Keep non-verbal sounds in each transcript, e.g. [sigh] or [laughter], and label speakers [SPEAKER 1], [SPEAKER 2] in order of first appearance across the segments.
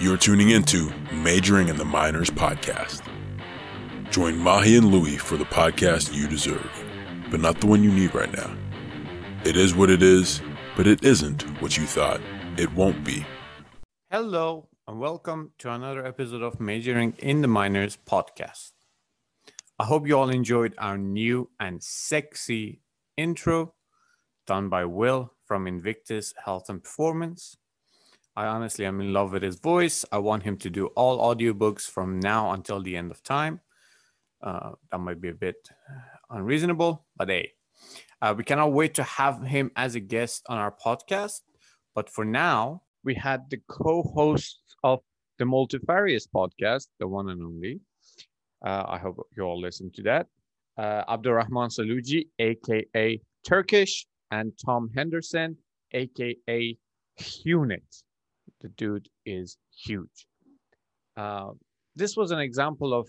[SPEAKER 1] You're tuning into Majoring in the Minors podcast. Join Mahi and Louie for the podcast you deserve, but not the one you need right now. It is what it is, but it isn't what you thought it won't be.
[SPEAKER 2] Hello, and welcome to another episode of Majoring in the Minors podcast. I hope you all enjoyed our new and sexy intro done by Will from Invictus Health and Performance. I honestly am in love with his voice. I want him to do all audiobooks from now until the end of time. Uh, that might be a bit unreasonable, but hey, uh, we cannot wait to have him as a guest on our podcast. But for now, we had the co-host of the Multifarious podcast, the one and only. Uh, I hope you all listen to that. Uh, Abdurrahman Saluji, aka Turkish, and Tom Henderson, aka Hunit. The dude is huge. Uh, this was an example of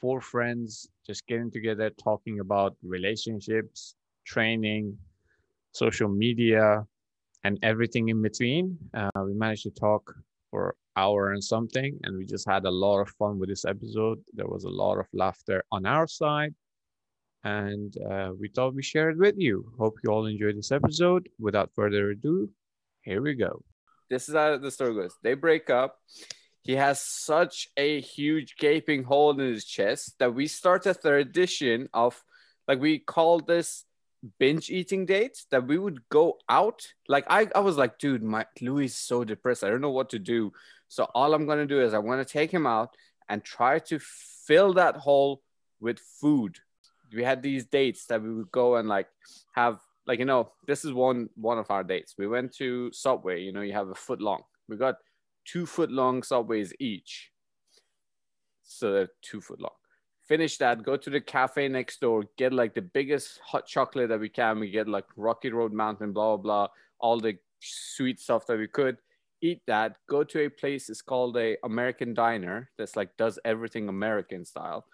[SPEAKER 2] four friends just getting together, talking about relationships, training, social media, and everything in between. Uh, we managed to talk for hour and something, and we just had a lot of fun with this episode. There was a lot of laughter on our side, and uh, we thought we share it with you. Hope you all enjoyed this episode. Without further ado, here we go.
[SPEAKER 3] This is how the story goes. They break up. He has such a huge gaping hole in his chest that we start a tradition of, like, we call this binge eating dates that we would go out. Like, I, I was like, dude, my Louis is so depressed. I don't know what to do. So, all I'm going to do is I'm going to take him out and try to fill that hole with food. We had these dates that we would go and like have like you know this is one one of our dates. We went to subway you know you have a foot long. We got two foot long subways each. So they're two foot long. Finish that go to the cafe next door get like the biggest hot chocolate that we can. We get like rocky road mountain blah blah blah all the sweet stuff that we could. Eat that go to a place it's called a american diner that's like does everything american style.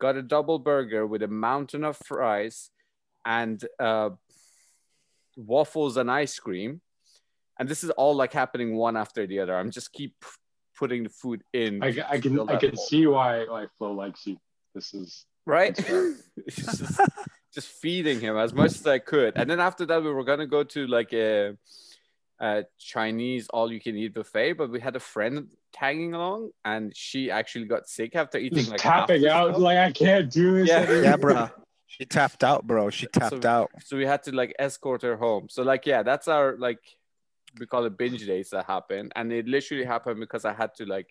[SPEAKER 3] Got a double burger with a mountain of fries and uh, waffles and ice cream and this is all like happening one after the other i'm just keep putting the food in
[SPEAKER 4] I, I can I can
[SPEAKER 3] hole.
[SPEAKER 4] see why why Flo likes you. This is
[SPEAKER 3] right
[SPEAKER 4] That's [laughs] fair.
[SPEAKER 3] It's just, just feeding him as much as i could and then after that we were gonna go to like a, a chinese all-you-can-eat buffet but we had a friend tagging along and she actually got sick after eating
[SPEAKER 4] just
[SPEAKER 3] like
[SPEAKER 4] tapping out
[SPEAKER 3] stuff.
[SPEAKER 4] like I can't do this.
[SPEAKER 3] Yeah.
[SPEAKER 5] Yeah, bro. She tapped out, bro. She tapped
[SPEAKER 3] So-
[SPEAKER 5] out.
[SPEAKER 3] so we had to like escort her home so like yeah that's our like we call it binge days that happened and it literally happened because i had to like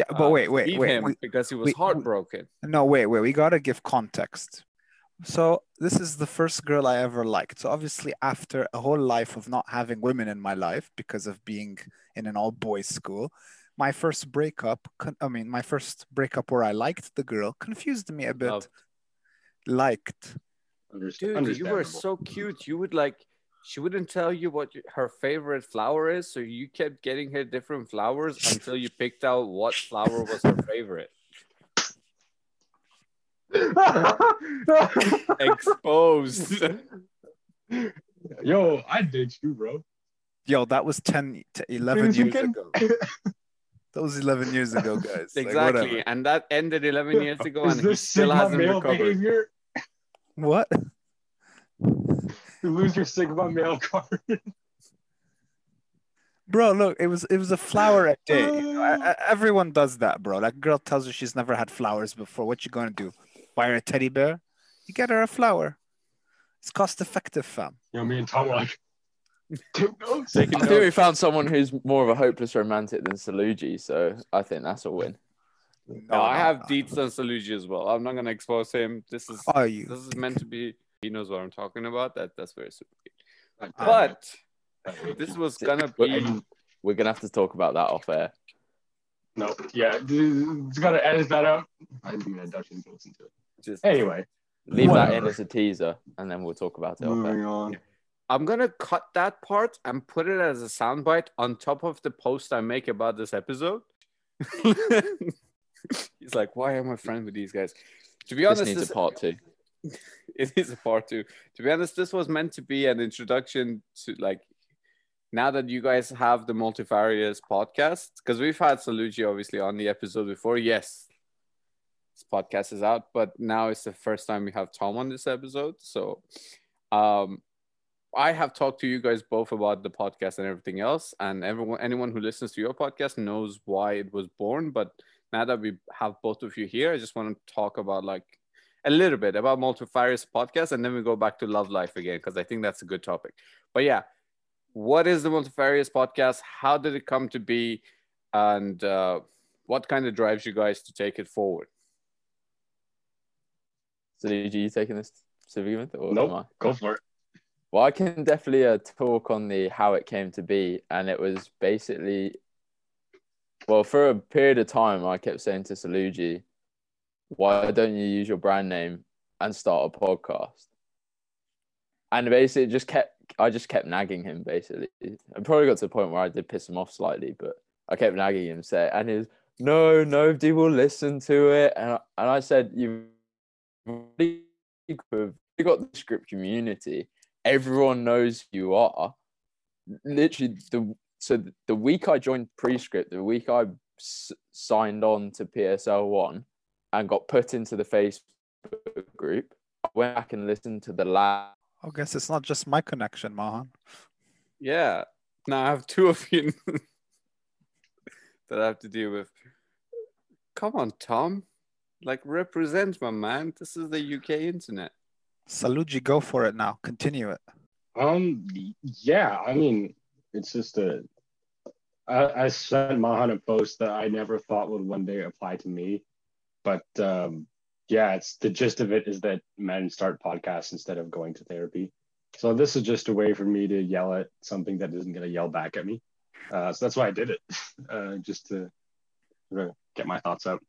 [SPEAKER 5] Yeah, but
[SPEAKER 3] uh,
[SPEAKER 5] wait, wait, wait.
[SPEAKER 3] him
[SPEAKER 5] we-
[SPEAKER 3] because he was
[SPEAKER 5] we-
[SPEAKER 3] heartbroken
[SPEAKER 5] no, wait, wait. We gotta give context. So this is the first girl I ever liked. So obviously, after a whole life of not having women in my life because of being in an all-boys school, my first breakup, I mean, my first breakup where I liked the girl confused me a bit.
[SPEAKER 3] Loved.
[SPEAKER 5] Liked.
[SPEAKER 4] Underst-
[SPEAKER 3] dude you were so cute you would like she wouldn't tell you what her favorite flower is so you kept getting her different flowers until you picked out what flower was her favorite [laughs] exposed
[SPEAKER 4] Yo, I did you, bro.
[SPEAKER 5] Yo, that was 10, to 11
[SPEAKER 4] Dude,
[SPEAKER 5] years
[SPEAKER 4] can-
[SPEAKER 5] ago. [laughs] That was 11 years ago, guys.
[SPEAKER 3] Exactly
[SPEAKER 5] whatever.
[SPEAKER 3] and that ended 11 years ago
[SPEAKER 4] Is
[SPEAKER 3] and he still
[SPEAKER 4] Sigma
[SPEAKER 3] hasn't
[SPEAKER 4] male
[SPEAKER 3] recovered
[SPEAKER 4] behavior?
[SPEAKER 5] What?
[SPEAKER 4] You lose your Sigma male card.
[SPEAKER 5] Bro, look, it was it was a flower a day. You know, e- e- everyone does that, bro. Like girl tells you she's never had flowers before. What you gonna do? Buy her a teddy bear? You get her a flower. It's cost effective, fam.
[SPEAKER 4] You know, me and Tom were like, take notes.
[SPEAKER 3] Taking
[SPEAKER 6] I think we found someone who's more of a hopeless romantic than Saluji, so I think that's a win.
[SPEAKER 3] no, oh, i have deets on saluji as well i'm not going to expose him this is
[SPEAKER 5] Are you?
[SPEAKER 3] this is meant to be he knows what i'm talking about that that's very super
[SPEAKER 4] Like,
[SPEAKER 3] but this was gonna be
[SPEAKER 6] We're gonna have to talk about that off air.
[SPEAKER 4] no, yeah, it's gotta edit that out. I didn't think that Dutch didn't listen to it.
[SPEAKER 3] just
[SPEAKER 4] Anyway,
[SPEAKER 6] Leave that in as a teaser, and then we'll talk about it off air.
[SPEAKER 4] moving on.
[SPEAKER 3] I'm gonna cut that part and put it as a soundbite on top of the post I make about this episode. [laughs] He's like, "Why am I friends with these guys?" To be
[SPEAKER 6] This
[SPEAKER 3] honest,
[SPEAKER 6] needs
[SPEAKER 3] this-
[SPEAKER 6] a part two. [laughs]
[SPEAKER 3] it is a part two. To be honest, this was meant to be an introduction to like now that you guys have the multifarious podcast, because we've had Salucci obviously on the episode before. Yes, this podcast is out, but now it's the first time we have Tom on this episode. So, um, I have talked to you guys both about the podcast and everything else, and everyone, anyone who listens to your podcast knows why it was born. But now that we have both of you here, I just want to talk about like a little bit about multifarious podcast, and then we go back to love life again because I think that's a good topic. But yeah, what is the multifarious podcast? How did it come to be, and uh, what kind of drives you guys to take it forward?
[SPEAKER 6] So, did you taking this specific event? Or am I?
[SPEAKER 4] Nope. Go for it.
[SPEAKER 6] Well, I can definitely uh, talk on the how it came to be, and it was basically, well, for a period of time, I kept saying to Saluji, "Why don't you use your brand name and start a podcast?" And basically, just kept, I just kept nagging him. Basically, I probably got to the point where I did piss him off slightly, but I kept nagging him, say, and he's, "No, nobody will listen to it," and I, and I said, "You've got the script community." Everyone knows who you are. Literally, the so the week I joined Prescript, the week I s- signed on to PSL one and got put into the Facebook group, I went back and listened to the last.
[SPEAKER 5] I guess it's not just my connection, Mahan.
[SPEAKER 3] Yeah. Now I have two of you [laughs] that I have to deal with. Come on, Tom. Like represent my man. This is the UK internet.
[SPEAKER 5] Saluji, go for it now. Continue it.
[SPEAKER 4] Um, yeah, I mean, it's just a. I, I sent Mahan a post that I never thought would one day apply to me, but um, yeah, it's the gist of it is that men start podcasts instead of going to therapy. So this is just a way for me to yell at something that isn't going to yell back at me. Uh, so that's why I did it, [laughs] uh, just to get my thoughts out.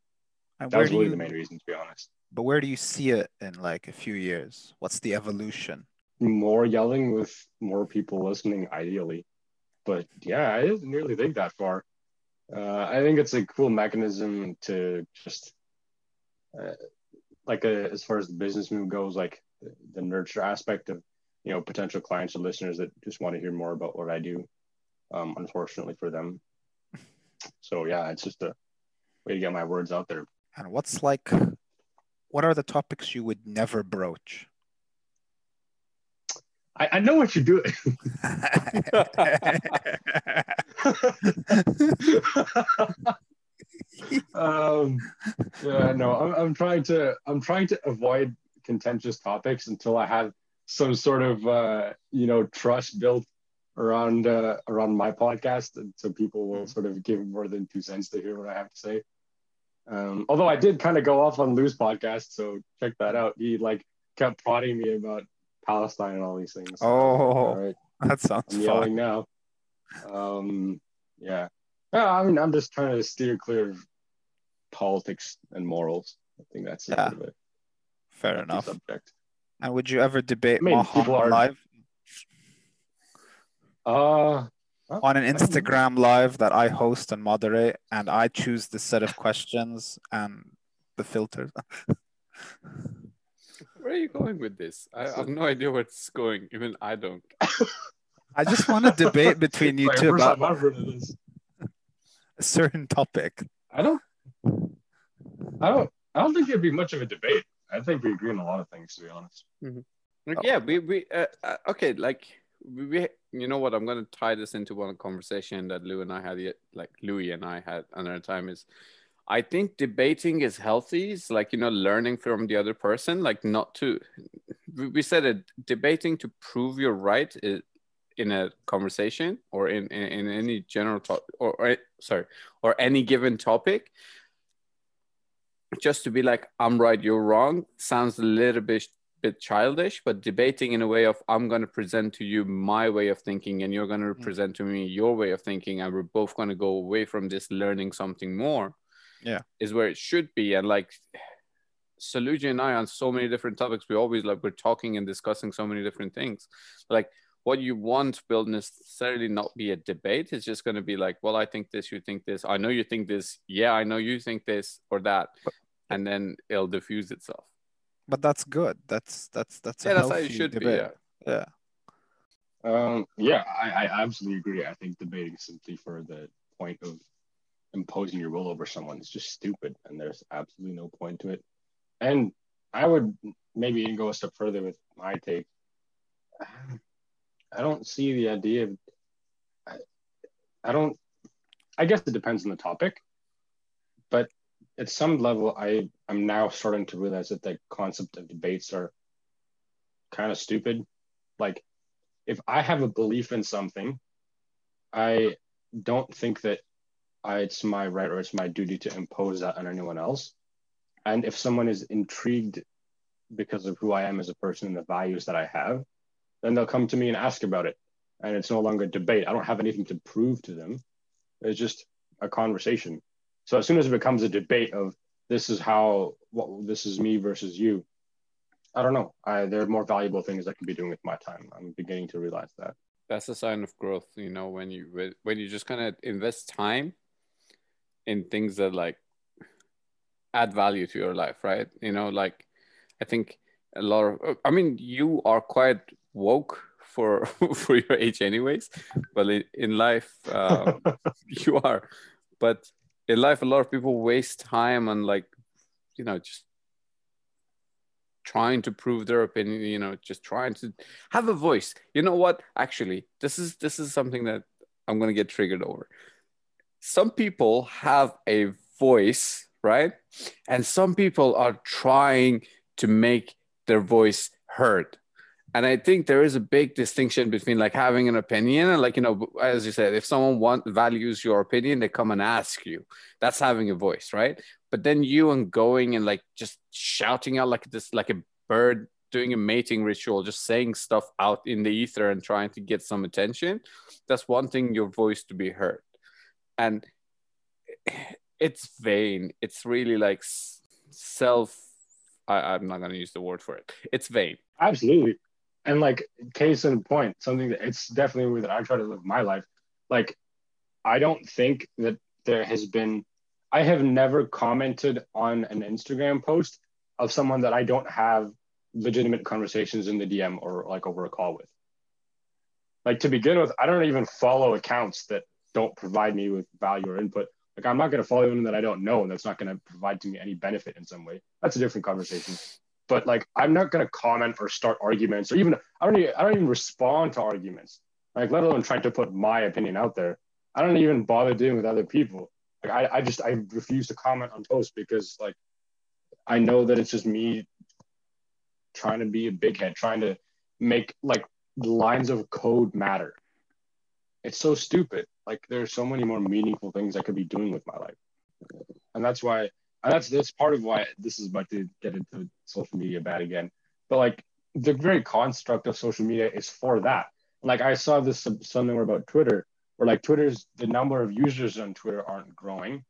[SPEAKER 5] And
[SPEAKER 4] That was really
[SPEAKER 5] you,
[SPEAKER 4] the main reason, to be honest.
[SPEAKER 5] But where do you see it in like a few years? What's the evolution?
[SPEAKER 4] more yelling with more people listening ideally but yeah i didn't really think that far uh, i think it's a cool mechanism to just uh, like a, as far as the business move goes like the, the nurture aspect of you know potential clients or listeners that just want to hear more about what i do um, unfortunately for them [laughs] so yeah it's just a way to get my words out there
[SPEAKER 5] And what's like, what are the topics you would never broach?
[SPEAKER 4] i, I know what you're doing um, yeah, no, I'm, I'm trying to I'm trying to avoid contentious topics until I have some sort of uh, you know trust built around uh, around my podcast, and so people will sort of give more than two cents to hear what I have to say. Um, [laughs] although I did kind of go off on Lou's podcast, so check that out. He like kept prodding me about Palestine and all these things.
[SPEAKER 5] Oh.
[SPEAKER 4] all right.
[SPEAKER 5] that sounds
[SPEAKER 4] I'm
[SPEAKER 5] fun.
[SPEAKER 4] yelling now. Um, yeah. Yeah, I mean, I'm just trying to steer clear of politics and morals. I think that's a
[SPEAKER 5] Yeah.
[SPEAKER 4] bit of a
[SPEAKER 5] Fair enough.
[SPEAKER 4] subject.
[SPEAKER 5] And would you ever debate
[SPEAKER 4] I mean,
[SPEAKER 5] Mahan
[SPEAKER 4] people are-
[SPEAKER 5] live
[SPEAKER 4] Uh,
[SPEAKER 5] on an Instagram live that I host and moderate, and I choose the set of questions and the filters? [laughs]
[SPEAKER 3] Where are you going with this? I, I have no idea where it's going. Even I don't.
[SPEAKER 5] I just want to debate between you
[SPEAKER 4] like,
[SPEAKER 5] two
[SPEAKER 4] first
[SPEAKER 5] about
[SPEAKER 4] time I've heard of this.
[SPEAKER 5] a certain topic.
[SPEAKER 4] I don't, I don't, I don't think it'd be much of a debate. I think we agree on a lot of things, to be honest.
[SPEAKER 3] Like,
[SPEAKER 5] Oh.
[SPEAKER 3] yeah, we we uh, uh, okay. Like we, we, you know what? I'm gonna tie this into one conversation that Lou and I had. Like Louis and I had another time is, I think debating is healthy. It's like you know learning from the other person. Like not to, we said it. Debating to prove you're right in a conversation or in in, in any general or, or sorry or any given topic. Just to be like I'm right, you're wrong sounds a little bit bit childish, but debating in a way of I'm going to present to you my way of thinking and you're going to mm. present to me your way of thinking, and we're both going to go away from this learning something more.
[SPEAKER 5] Yeah.
[SPEAKER 3] is where it should be. And like Saluji and I on so many different topics, we always like we're talking and discussing so many different things. Like what you want will necessarily not be a debate. It's just going to be like, well, I think this, you think this. I know you think this. Yeah, I know you think this or that, and then it'll diffuse itself.
[SPEAKER 5] But that's good. That's that's that's a
[SPEAKER 3] yeah, that's how it
[SPEAKER 5] healthy
[SPEAKER 3] should
[SPEAKER 5] debate.
[SPEAKER 3] be. Yeah.
[SPEAKER 5] Yeah.
[SPEAKER 4] Um, yeah, I, I absolutely agree. I think debating simply for the point of imposing your will over someone is just stupid, and there's absolutely no point to it. And I would maybe even go a step further with my take. I don't see the idea of. I, I don't. I guess it depends on the topic, but at some level, I I'm now starting to realize that the concept of debates are kind of stupid. Like, if I have a belief in something, I don't think that I, it's my right or it's my duty to impose that on anyone else. And if someone is intrigued because of who I am as a person and the values that I have, then they'll come to me and ask about it. And it's no longer a debate. I don't have anything to prove to them. It's just a conversation. So as soon as it becomes a debate of this is how what this is me versus you, I don't know. I, there are more valuable things I can be doing with my time. I'm beginning to realize that.
[SPEAKER 3] That's a sign of growth, you know, when you when you just kind of invest time in things that like add value to your life, right? You know, like I think a lot of I mean, you are quite woke for [laughs] for your age anyways but in life uh, [laughs] you are but in life a lot of people waste time on like you know just trying to prove their opinion you know just trying to have a voice. You know what? Actually this is this is something that i'm going to get triggered over. Some people have a voice right? And some people are trying to make their voice heard and i think there is a big distinction between like having an opinion and like you know as you said if someone want values your opinion they come and ask you. That's having a voice right? But then you and going and like just shouting out like this like a bird doing a mating ritual just saying stuff out in the ether and trying to get some attention that's wanting your voice to be heard. And [sighs] it's vain. It's really like self I, i'm not going to use the word for it. It's vain.
[SPEAKER 4] Absolutely and like case in point something that it's definitely that i try to live my life. Like i don't think that there has been i have never commented on an instagram post of someone that i don't have legitimate conversations in the dm or like over a call with. Like to begin with i don't even follow accounts that don't provide me with value or input. Like i'm not going to follow anyone that i don't know and that's not going to provide to me any benefit in some way. That's a different conversation but like I'm not gonna comment or start arguments or even I don't even I don't even respond to arguments. Like let alone trying to put my opinion out there. I don't even bother doing with other people. Like I, I just I refuse to comment on posts because like I know that it's just me trying to be a big head, trying to make like lines of code matter. It's so stupid. Like there's so many more meaningful things I could be doing with my life. And that's why that's that's part of why this is about to get into social media bad again. But like the very construct of social media is for that. Like I saw this somewhere about Twitter, where like Twitter's the number of users on Twitter aren't growing.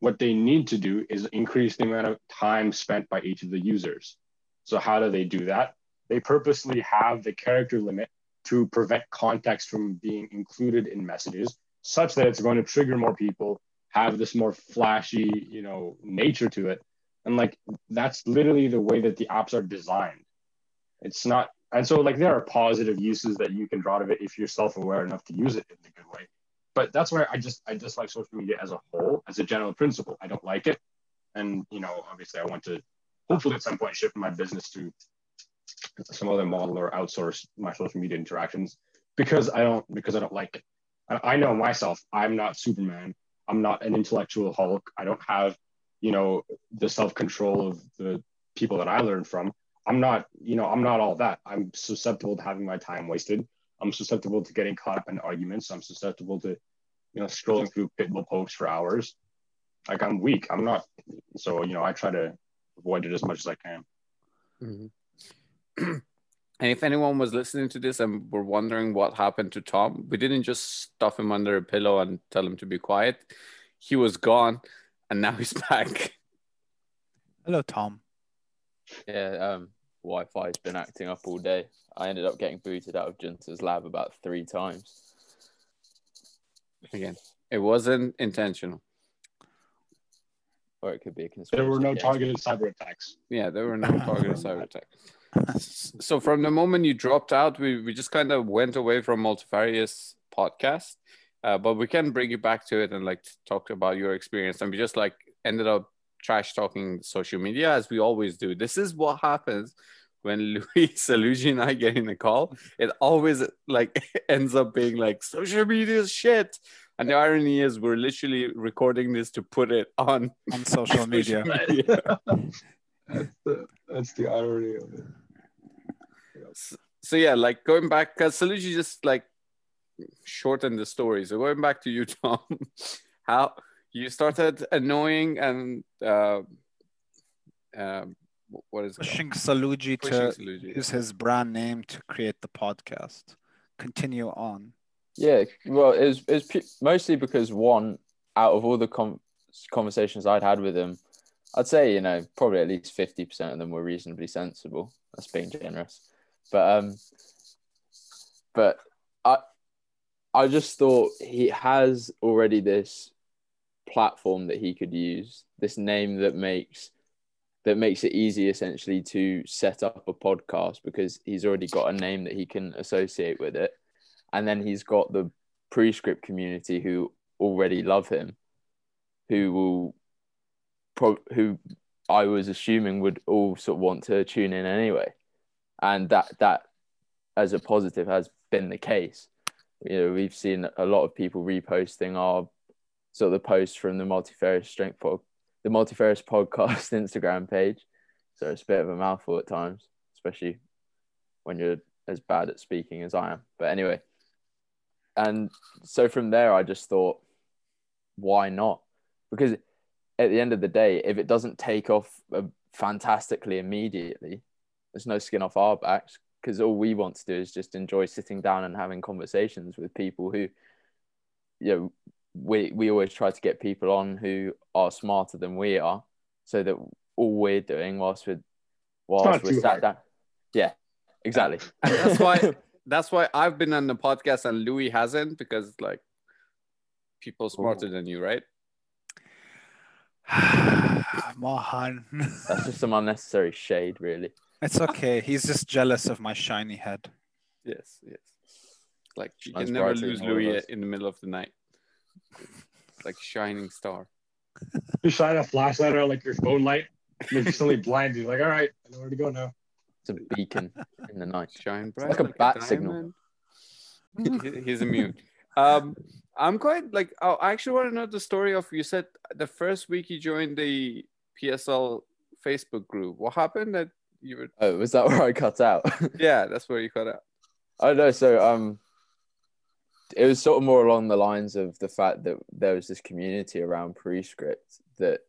[SPEAKER 4] What they need to do is increase the amount of time spent by each of the users. So how do they do that? They purposely have the character limit to prevent context from being included in messages, such that it's going to trigger more people have this more flashy, you know, nature to it. And like that's literally the way that the apps are designed. It's not and so like there are positive uses that you can draw to it if you're self-aware enough to use it in a good way. But that's why I just I dislike social media as a whole, as a general principle. I don't like it. And you know, obviously I want to hopefully at some point shift my business to some other model or outsource my social media interactions because I don't because I don't like it. I know myself, I'm not Superman. I'm not an intellectual Hulk. I don't have, you know, the self control of the people that I learn from. I'm not, you know, I'm not all that. I'm susceptible to having my time wasted. I'm susceptible to getting caught up in arguments. I'm susceptible to, you know, scrolling through Pitbull posts for hours. Like I'm weak. I'm not. So you know, I try to avoid it as much as I can.
[SPEAKER 3] Mm-hmm. [clears throat] And if anyone was listening to this and were wondering what happened to Tom, we didn't just stuff him under a pillow and tell him to be quiet. He was gone and now he's [laughs] back.
[SPEAKER 5] Hello, Tom.
[SPEAKER 6] Yeah, um, Wi Fi's been acting up all day. I ended up getting booted out of Junta's lab about three times.
[SPEAKER 3] Again, it wasn't intentional.
[SPEAKER 6] Or it could be a conspiracy.
[SPEAKER 4] There were no targeted cyber attacks.
[SPEAKER 3] Yeah, there were no targeted cyber attacks. [laughs] so from the moment you dropped out, we, we just kind of went away from multifarious podcast. Uh, but we can bring you back to it and like talk about your experience. And we just like ended up trash talking social media as we always do. This is what happens when [laughs] Louis Salugi and I get in a call. It always like [laughs] ends up being like social media is shit. And the irony is we're literally recording this to put it on
[SPEAKER 5] on social media.
[SPEAKER 3] media.
[SPEAKER 4] That's the that's the irony of it.
[SPEAKER 3] So yeah, like going back, because Salugi just like shortened the story. So going back to you, Tom, [laughs] how you started annoying and uh, um, what is it? called?
[SPEAKER 5] Pushing Salugi to
[SPEAKER 3] Salugi.
[SPEAKER 5] use his brand name to create the podcast. Continue on.
[SPEAKER 6] Yeah, well, it was, it was pu- mostly because one, out of all the com- conversations I'd had with him, I'd say you know probably at least fifty percent of them were reasonably sensible. That's being generous, but um, but I, I just thought he has already this platform that he could use, this name that makes that makes it easy essentially to set up a podcast because he's already got a name that he can associate with it. And then he's got the prescript community who already love him who will pro- who i was assuming would all sort of want to tune in anyway and that that as a positive has been the case. You know we've seen a lot of people reposting our sort of the posts from the multifarious strength pod, the multifarious podcast [laughs] instagram page. So it's a bit of a mouthful at times especially when you're as bad at speaking as i am. But anyway. And so from there i just thought why not? Because at the end of the day if it doesn't take off uh, fantastically immediately there's no skin off our backs because all we want to do is just enjoy sitting down and having conversations with people who you know we we always try to get people on who are smarter than we are so that all we're doing whilst we're whilst we're sat
[SPEAKER 4] hard.
[SPEAKER 6] down yeah exactly [laughs]
[SPEAKER 3] And that's why [laughs] that's why I've been on the podcast and Louis hasn't because like people smarter than you, right? [sighs] [sighs]
[SPEAKER 5] Mohan.
[SPEAKER 6] that's just some unnecessary shade really
[SPEAKER 5] it's okay. He's just jealous of my shiny head.
[SPEAKER 3] Yes, yes. Like you
[SPEAKER 6] Shines
[SPEAKER 3] can never lose
[SPEAKER 6] than
[SPEAKER 3] Louis in the middle of the night. like shining star.
[SPEAKER 4] You shine a flashlight on like your phone light, and it's suddenly blind. You're like, all right, I know where to go now.
[SPEAKER 6] it's a beacon in the night
[SPEAKER 3] Shine bright.
[SPEAKER 6] like a bat signal.
[SPEAKER 3] He's immune. Um, I'm quite like. Oh, I actually want to know the story of. You said the first week you joined the PSL Facebook group. What happened? That you were.
[SPEAKER 6] oh was that [laughs] where i cut out
[SPEAKER 3] Yeah, that's where you cut out.
[SPEAKER 6] I don't know. So um, it was sort of more along the lines of the fact that there was this community around Prescript that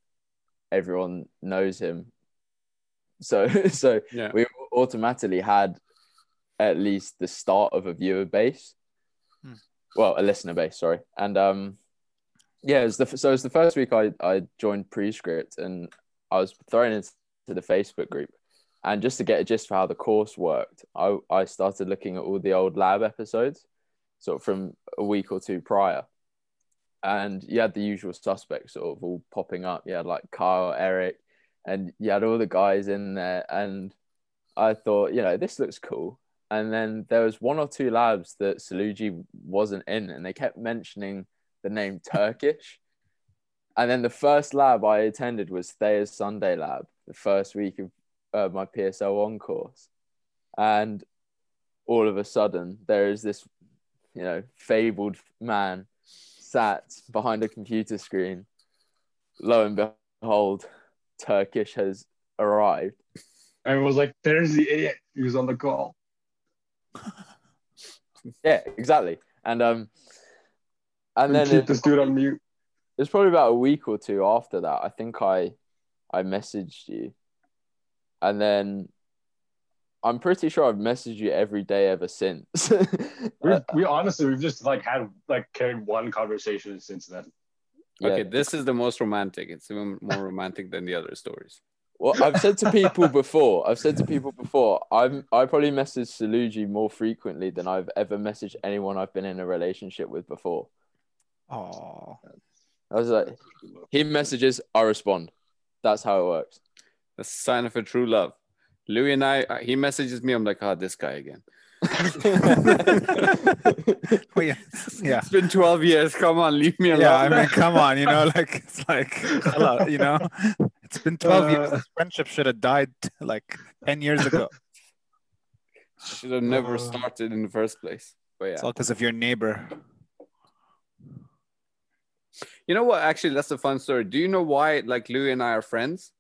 [SPEAKER 6] everyone knows him. So [laughs] so
[SPEAKER 3] Yeah.
[SPEAKER 6] we automatically had at least the start of a viewer base.
[SPEAKER 5] Hmm.
[SPEAKER 6] Well, a listener base, sorry. And um, yeah, it was the so it was the first week I I joined Prescript and I was thrown into the Facebook group. And just to get a gist for how the course worked, I, I started looking at all the old lab episodes, sort of from a week or two prior. And you had the usual suspects sort of all popping up. You had like Kyle, Eric, and you had all the guys in there. And I thought, you know, this looks cool. And then there was one or two labs that Salugi wasn't in, and they kept mentioning the name Turkish. And then the first lab I attended was Thayer's Sunday lab, the first week of uh, my PSL one course, and all of a sudden there is this, you know, fabled man sat behind a computer screen. Lo and behold, Turkish has arrived.
[SPEAKER 4] Everyone was like, "There's the idiot who's on the call." [laughs]
[SPEAKER 6] Yeah, exactly. And um, and
[SPEAKER 4] And
[SPEAKER 6] then
[SPEAKER 4] keep
[SPEAKER 6] it,
[SPEAKER 4] this dude on mute.
[SPEAKER 6] it was probably about a week or two after that. I think I I messaged you, and then I'm pretty sure I've messaged you every day ever since. [laughs]
[SPEAKER 4] We,
[SPEAKER 6] Uh,
[SPEAKER 4] we honestly, we've just like had like carried one conversation since then.
[SPEAKER 6] yeah.
[SPEAKER 3] Okay, this is the most romantic. It's even more romantic than the other stories.
[SPEAKER 6] Well, I've said to people [laughs] before. I've said to people before. I'm I probably message Salugi more frequently than I've ever messaged anyone I've been in a relationship with before.
[SPEAKER 5] Oh,
[SPEAKER 6] I was like, he messages, I respond. That's how it works.
[SPEAKER 3] The sign of a true love. Louis and I, uh, he messages me. I'm like, oh, this guy again. [laughs]
[SPEAKER 5] Oh, yeah. yeah.
[SPEAKER 3] It's been 12 years. Come on, leave me alone.
[SPEAKER 5] Yeah, I mean, [laughs] come on, you know, like it's like, hello, you know, it's been 12 years.
[SPEAKER 4] Uh.
[SPEAKER 5] This friendship should have died like 10 years ago.
[SPEAKER 3] should have never
[SPEAKER 4] Uh.
[SPEAKER 3] started in the first place. But yeah,
[SPEAKER 5] It's all because of your neighbor.
[SPEAKER 3] you know what? Actually, that's a fun story. Do you know why, like, Louis and I are friends?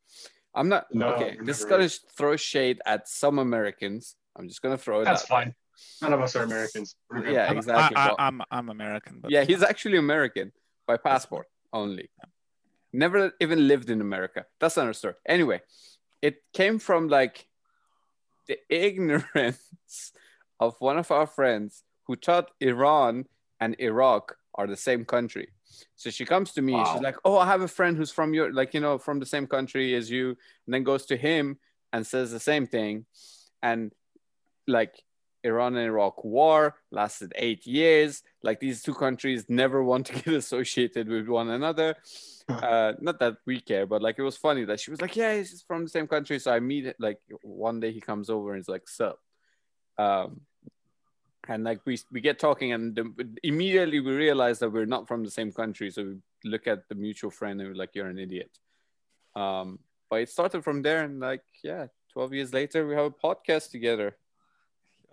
[SPEAKER 3] I'm not.
[SPEAKER 4] No,
[SPEAKER 3] okay,
[SPEAKER 4] we're
[SPEAKER 3] this is gonna sh- throw shade at some Americans. I'm just gonna throw it.
[SPEAKER 4] That's
[SPEAKER 3] out.
[SPEAKER 4] fine. None of us are Americans.
[SPEAKER 3] Yeah,
[SPEAKER 5] I'm,
[SPEAKER 3] exactly.
[SPEAKER 5] I,
[SPEAKER 3] Well-
[SPEAKER 5] I, I'm, I'm American, but
[SPEAKER 3] Yeah, he's actually American by passport only. Never even lived in America. That's another story. Anyway, it came from like the [laughs] ignorance of one of our friends who thought Iran and Iraq are the same country. So she comes to me and she's like, "Oh, I have a friend who's from your like you know from the same country as you," and then goes to him and says the same thing, and like Iran and Iraq war lasted eight years. Like these two countries never want to [laughs] get associated with one another. Uh, not that we care, but like it was funny that she was like, "Yeah, he's from the same country." So I meet like one day he comes over and he's like, "Sup," um, and like we we get talking, and the, immediately we realize that we're not from the same country. So we look at the mutual friend and we're like, "You're an idiot." Um, but it started from there, and like yeah, twelve years later, we have a podcast together.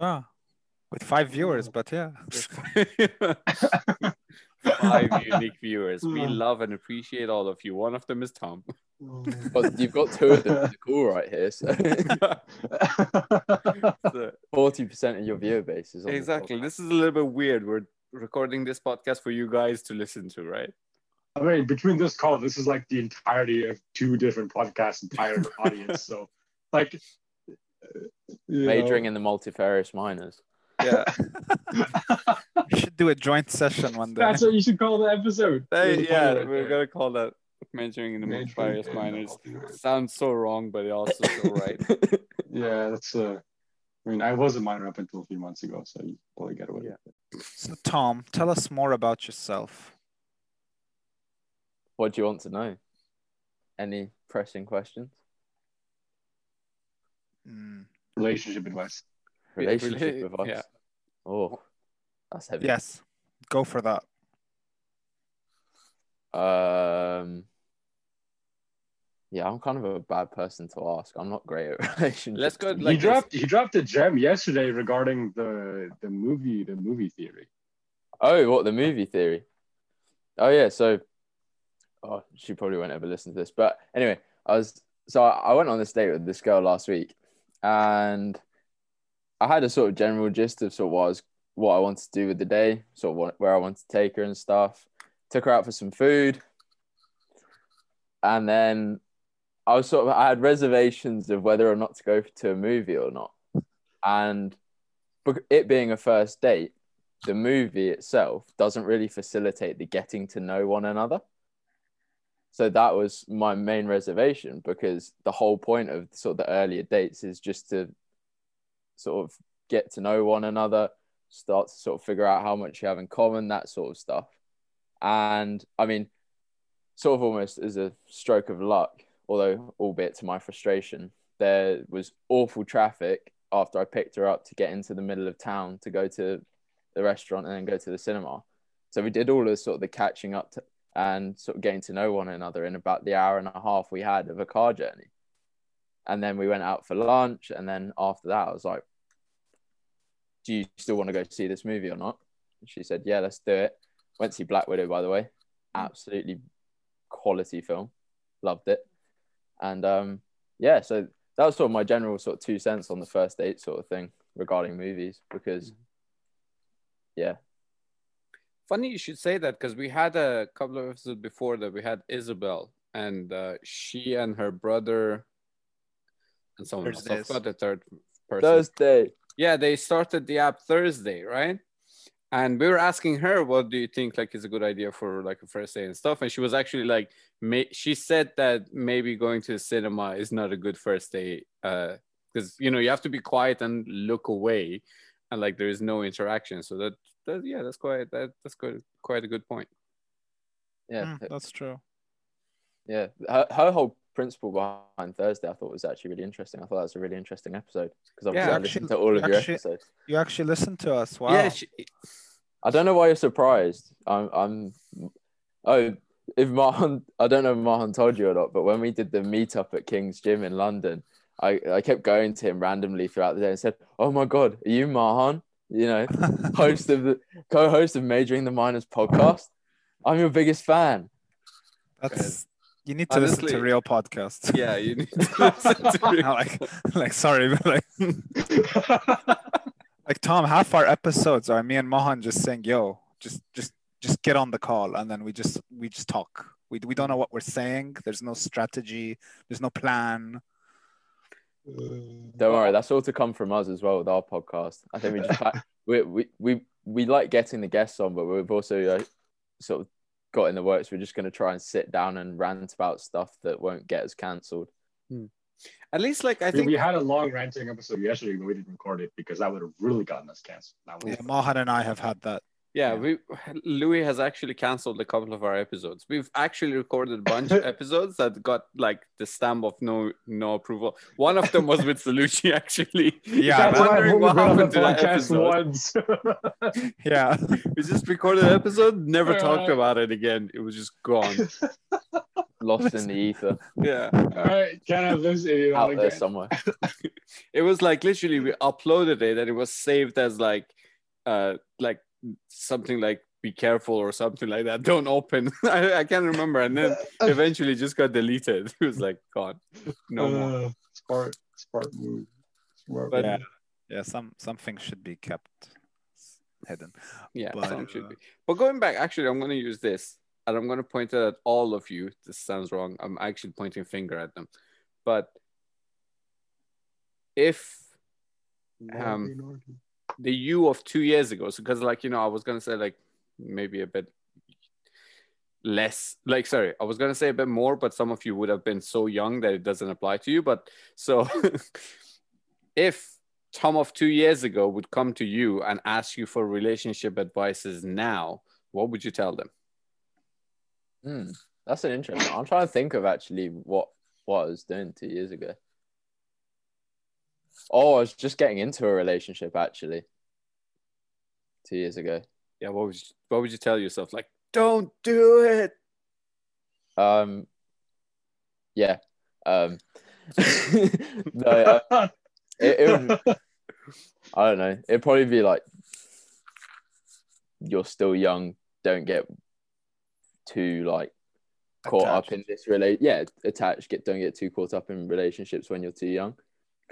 [SPEAKER 5] Ah, with five viewers, but yeah. [laughs] [laughs]
[SPEAKER 3] Five [laughs] unique viewers. We
[SPEAKER 4] Hmm.
[SPEAKER 3] love and appreciate all of you. One of them is Tom.
[SPEAKER 6] But you've got two of them [laughs] Cool, right here, so [laughs]
[SPEAKER 3] So,
[SPEAKER 6] forty percent of your viewer base is on
[SPEAKER 3] exactly. This is a little bit weird. We're recording this podcast for you guys to listen to, right?
[SPEAKER 4] I mean, between this call, this is like the entirety of two different podcasts' entire audience. So, like, uh, you
[SPEAKER 6] majoring
[SPEAKER 4] know.
[SPEAKER 6] in the multifarious minors.
[SPEAKER 3] Yeah.
[SPEAKER 5] We [laughs] should do a joint session one day.
[SPEAKER 4] That's what you should call the episode.
[SPEAKER 3] Hey,
[SPEAKER 4] Really
[SPEAKER 3] yeah,
[SPEAKER 4] funny
[SPEAKER 3] we're
[SPEAKER 4] there.
[SPEAKER 3] gonna call that majoring in the
[SPEAKER 4] Majoring
[SPEAKER 3] various minors. Sounds so wrong, but it also so right. [laughs]
[SPEAKER 4] Yeah, that's uh. I mean, I was a minor up until a few months ago, so you probably get away
[SPEAKER 3] Yeah.
[SPEAKER 4] with it.
[SPEAKER 5] So, Tom, tell us more about yourself.
[SPEAKER 6] what do you want to know? Any pressing questions?
[SPEAKER 5] Mm,
[SPEAKER 4] Relationship advice.
[SPEAKER 6] Relationship
[SPEAKER 3] Rela-
[SPEAKER 6] advice.
[SPEAKER 3] yeah.
[SPEAKER 6] Oh, that's heavy.
[SPEAKER 5] yes, go for that.
[SPEAKER 6] Um. Yeah, I'm kind of a bad person to ask. I'm not great at [laughs] relationships.
[SPEAKER 3] Let's go.
[SPEAKER 4] he
[SPEAKER 3] Like this.
[SPEAKER 4] dropped he dropped a gem yesterday regarding the the movie the movie theory.
[SPEAKER 6] Oh, what the movie theory? Oh yeah, so oh, she probably won't ever listen to this, but anyway, I was so I I went on this date with this girl last week, and I had a sort of general gist of sort of what I was what I wanted to do with the day, sort of what, where I wanted to take her and stuff. Took her out for some food, and then I was sort of I had reservations of whether or not to go to a movie or not, and it being a first date the movie itself doesn't really facilitate the getting to know one another. So that was my main reservation because the whole point of sort of the earlier dates is just to sort of get to know one another, start to sort of figure out how much you have in common, that sort of stuff. And I mean, sort of almost as a stroke of luck, although albeit to my frustration, there was awful traffic after I picked her up to get into the middle of town to go to the restaurant and then go to the cinema. So we did all of sort of the catching up to, and sort of getting to know one another in about the hour and a half we had of a car journey. And then we went out for lunch. And then after that, I was like, Do you still want to go see this movie or not? And she said, Yeah, let's do it. Went to see Black Widow, by the way. Absolutely quality film. Loved it. And um, yeah, so that was sort of my general sort of two cents on the first date sort of thing regarding movies because yeah
[SPEAKER 3] Funny you should say that because we had a couple of episodes before that we had Isabel and uh, she and her brother and someone else. I
[SPEAKER 5] Thursdays.
[SPEAKER 3] forgot the third person.
[SPEAKER 6] thursday
[SPEAKER 3] Yeah, they started the app Thursday, right? And we were asking her, what do you think like is a good idea for like a first day and stuff? And she was actually like, may- she said that maybe going to the cinema is not a good first day because you know you have to be quiet and look away, and like there is no interaction. So that, that yeah, that's quite that that's quite quite a good point.
[SPEAKER 6] yeah
[SPEAKER 5] Mm, that's true.
[SPEAKER 6] yeah her, her whole principle behind Thursday, I thought was actually really interesting. I thought that was a really interesting episode because obviously
[SPEAKER 2] Yeah,
[SPEAKER 6] I listened
[SPEAKER 5] actually-
[SPEAKER 6] to all of your
[SPEAKER 5] actually-
[SPEAKER 6] episodes.
[SPEAKER 5] You actually listened to us. Wow.
[SPEAKER 2] Yeah, she,
[SPEAKER 6] I don't know why you're surprised. I'm, I'm. Oh, if Mahan, I don't know if Mahan told you or not, but when we did the meetup at King's Gym in London, I, I kept going to him randomly throughout the day and said, "Oh my God, are you Mahan? You know, [laughs] host of the co-host of Majoring the Minors podcast. I'm your biggest fan."
[SPEAKER 5] That's you need to listen to real podcasts.
[SPEAKER 3] yeah, you need to [laughs] listen to [laughs] it.
[SPEAKER 5] like, like sorry, but like, [laughs] like Tom, half our episodes are me and Mohan just saying, "Yo, just, just, just get on the call," and then we just, we just talk. We, we don't know what we're saying. There's no strategy. There's no plan.
[SPEAKER 6] Don't worry, that's all to come from us as well with our podcast. I think we just we, we we we like getting the guests on, but we've also uh, sort of got in the works. We're just going to try and sit down and rant about stuff that won't get us cancelled. Hmm.
[SPEAKER 3] At least, like I
[SPEAKER 4] we,
[SPEAKER 3] think
[SPEAKER 4] we had a long ranting episode yesterday, but we didn't record it because that would have really gotten us canceled. That
[SPEAKER 5] Yeah,
[SPEAKER 4] was-
[SPEAKER 5] Mohan and I have had that.
[SPEAKER 3] Yeah,
[SPEAKER 5] Yeah.
[SPEAKER 3] we [laughs] Louis has actually canceled a couple of our episodes. We've actually recorded a bunch of [laughs] episodes that got like the stamp of no no approval. One of them was with [laughs] Salucci actually.
[SPEAKER 5] Yeah,
[SPEAKER 3] I'm wondering what happened to that episode.
[SPEAKER 5] Yeah,
[SPEAKER 3] We just recorded an episode, never talked about it again. It was just gone.
[SPEAKER 6] Lost in the ether,
[SPEAKER 3] Yeah,
[SPEAKER 4] All right, can't have this idiot
[SPEAKER 6] out there somewhere.
[SPEAKER 3] it was like literally we uploaded it and it was saved as like uh like something like be careful or something like that. [laughs] Don't open. [laughs] I, I can't remember. And then [laughs] eventually just got deleted. It was like gone. No more.
[SPEAKER 4] Uh, smart, smart move. Smart
[SPEAKER 3] But-
[SPEAKER 5] yeah,
[SPEAKER 4] move.
[SPEAKER 5] yeah. Some some things should be kept hidden.
[SPEAKER 3] Yeah,
[SPEAKER 5] But,
[SPEAKER 3] some should
[SPEAKER 5] uh,
[SPEAKER 3] be. But going back, actually, I'm going to use this, and I'm going to point it at all of you. This sounds wrong. I'm actually pointing finger at them, but if um, the you of two years ago, so because like you know, I was to say like maybe a bit less like sorry i was going to say a bit more but some of you would have been so young that it doesn't apply to you but so [laughs] if tom of two years ago would come to you and ask you for relationship advices now what would you tell them
[SPEAKER 6] Hmm, that's an interesting. I'm trying to think of actually what what I was doing two years ago. Oh, I was just getting into a relationship actually. Two years ago.
[SPEAKER 3] yeah what would you, what would you tell yourself like don't do it
[SPEAKER 6] Um, yeah. Um, [laughs] no, uh, it, it would, [laughs] I don't know. It'd probably be like you're still young. Don't get too like caught up in this relate. Yeah, attached. Get don't get too caught up in relationships when you're too young.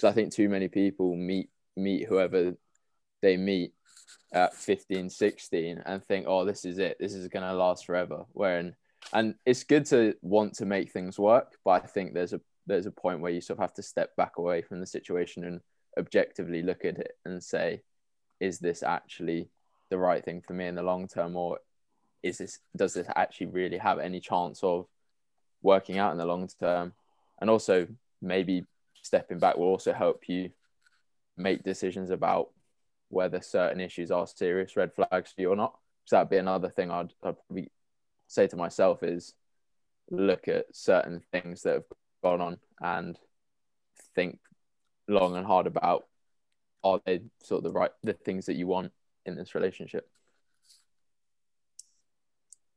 [SPEAKER 6] Because I think too many people meet meet whoever they meet at 15, 16 and think, oh, this is it. This is gonna last forever. Wherein and it's good to want to make things work, but I think there's a there's a point where you sort of have to step back away from the situation and objectively look at it and say, is this actually the right thing for me in the long term, or is this does this actually really have any chance of working out in the long term? And also maybe stepping back will also help you make decisions about whether certain issues are serious red flags for you or not. So that'd be another thing I'd, I'd probably say to myself is look at certain things that have gone on and think long and hard about are they sort of the right the things that you want in this relationship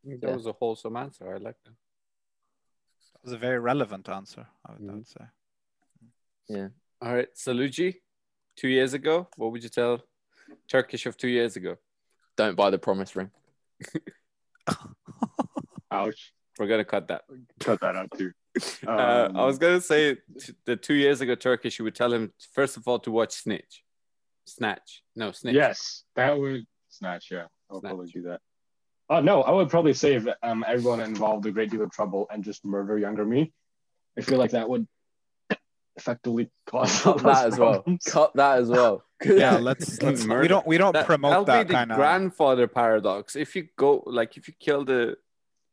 [SPEAKER 3] that
[SPEAKER 6] Yeah.
[SPEAKER 3] was a wholesome answer i like that
[SPEAKER 5] That was a very relevant answer. I would, I
[SPEAKER 3] Mhm.
[SPEAKER 5] would say.
[SPEAKER 6] Yeah
[SPEAKER 3] all right saluji two years ago what would you tell turkish of two years ago
[SPEAKER 6] don't buy the promise ring [laughs]
[SPEAKER 4] Ouch.
[SPEAKER 3] we're gonna cut that
[SPEAKER 4] Cut that out too. [laughs]
[SPEAKER 3] uh, I
[SPEAKER 4] Um,
[SPEAKER 3] was gonna say t- the two years ago Turkish, you would tell him first of all to watch Snitch, Snatch. No, Snitch.
[SPEAKER 4] Yes, that would snatch. Yeah, I would
[SPEAKER 3] Snatch.
[SPEAKER 4] probably do that. Oh no, I would probably save um, everyone involved a great deal of trouble and just murder younger me. I feel like that would effectively [laughs] cause
[SPEAKER 6] cut that as well cut that as well
[SPEAKER 5] Yeah, let's let's. We don't we don't
[SPEAKER 3] That,
[SPEAKER 5] promote
[SPEAKER 3] that'll
[SPEAKER 5] that
[SPEAKER 3] be the
[SPEAKER 5] kind of.
[SPEAKER 3] grandfather paradox. If you go like if you kill the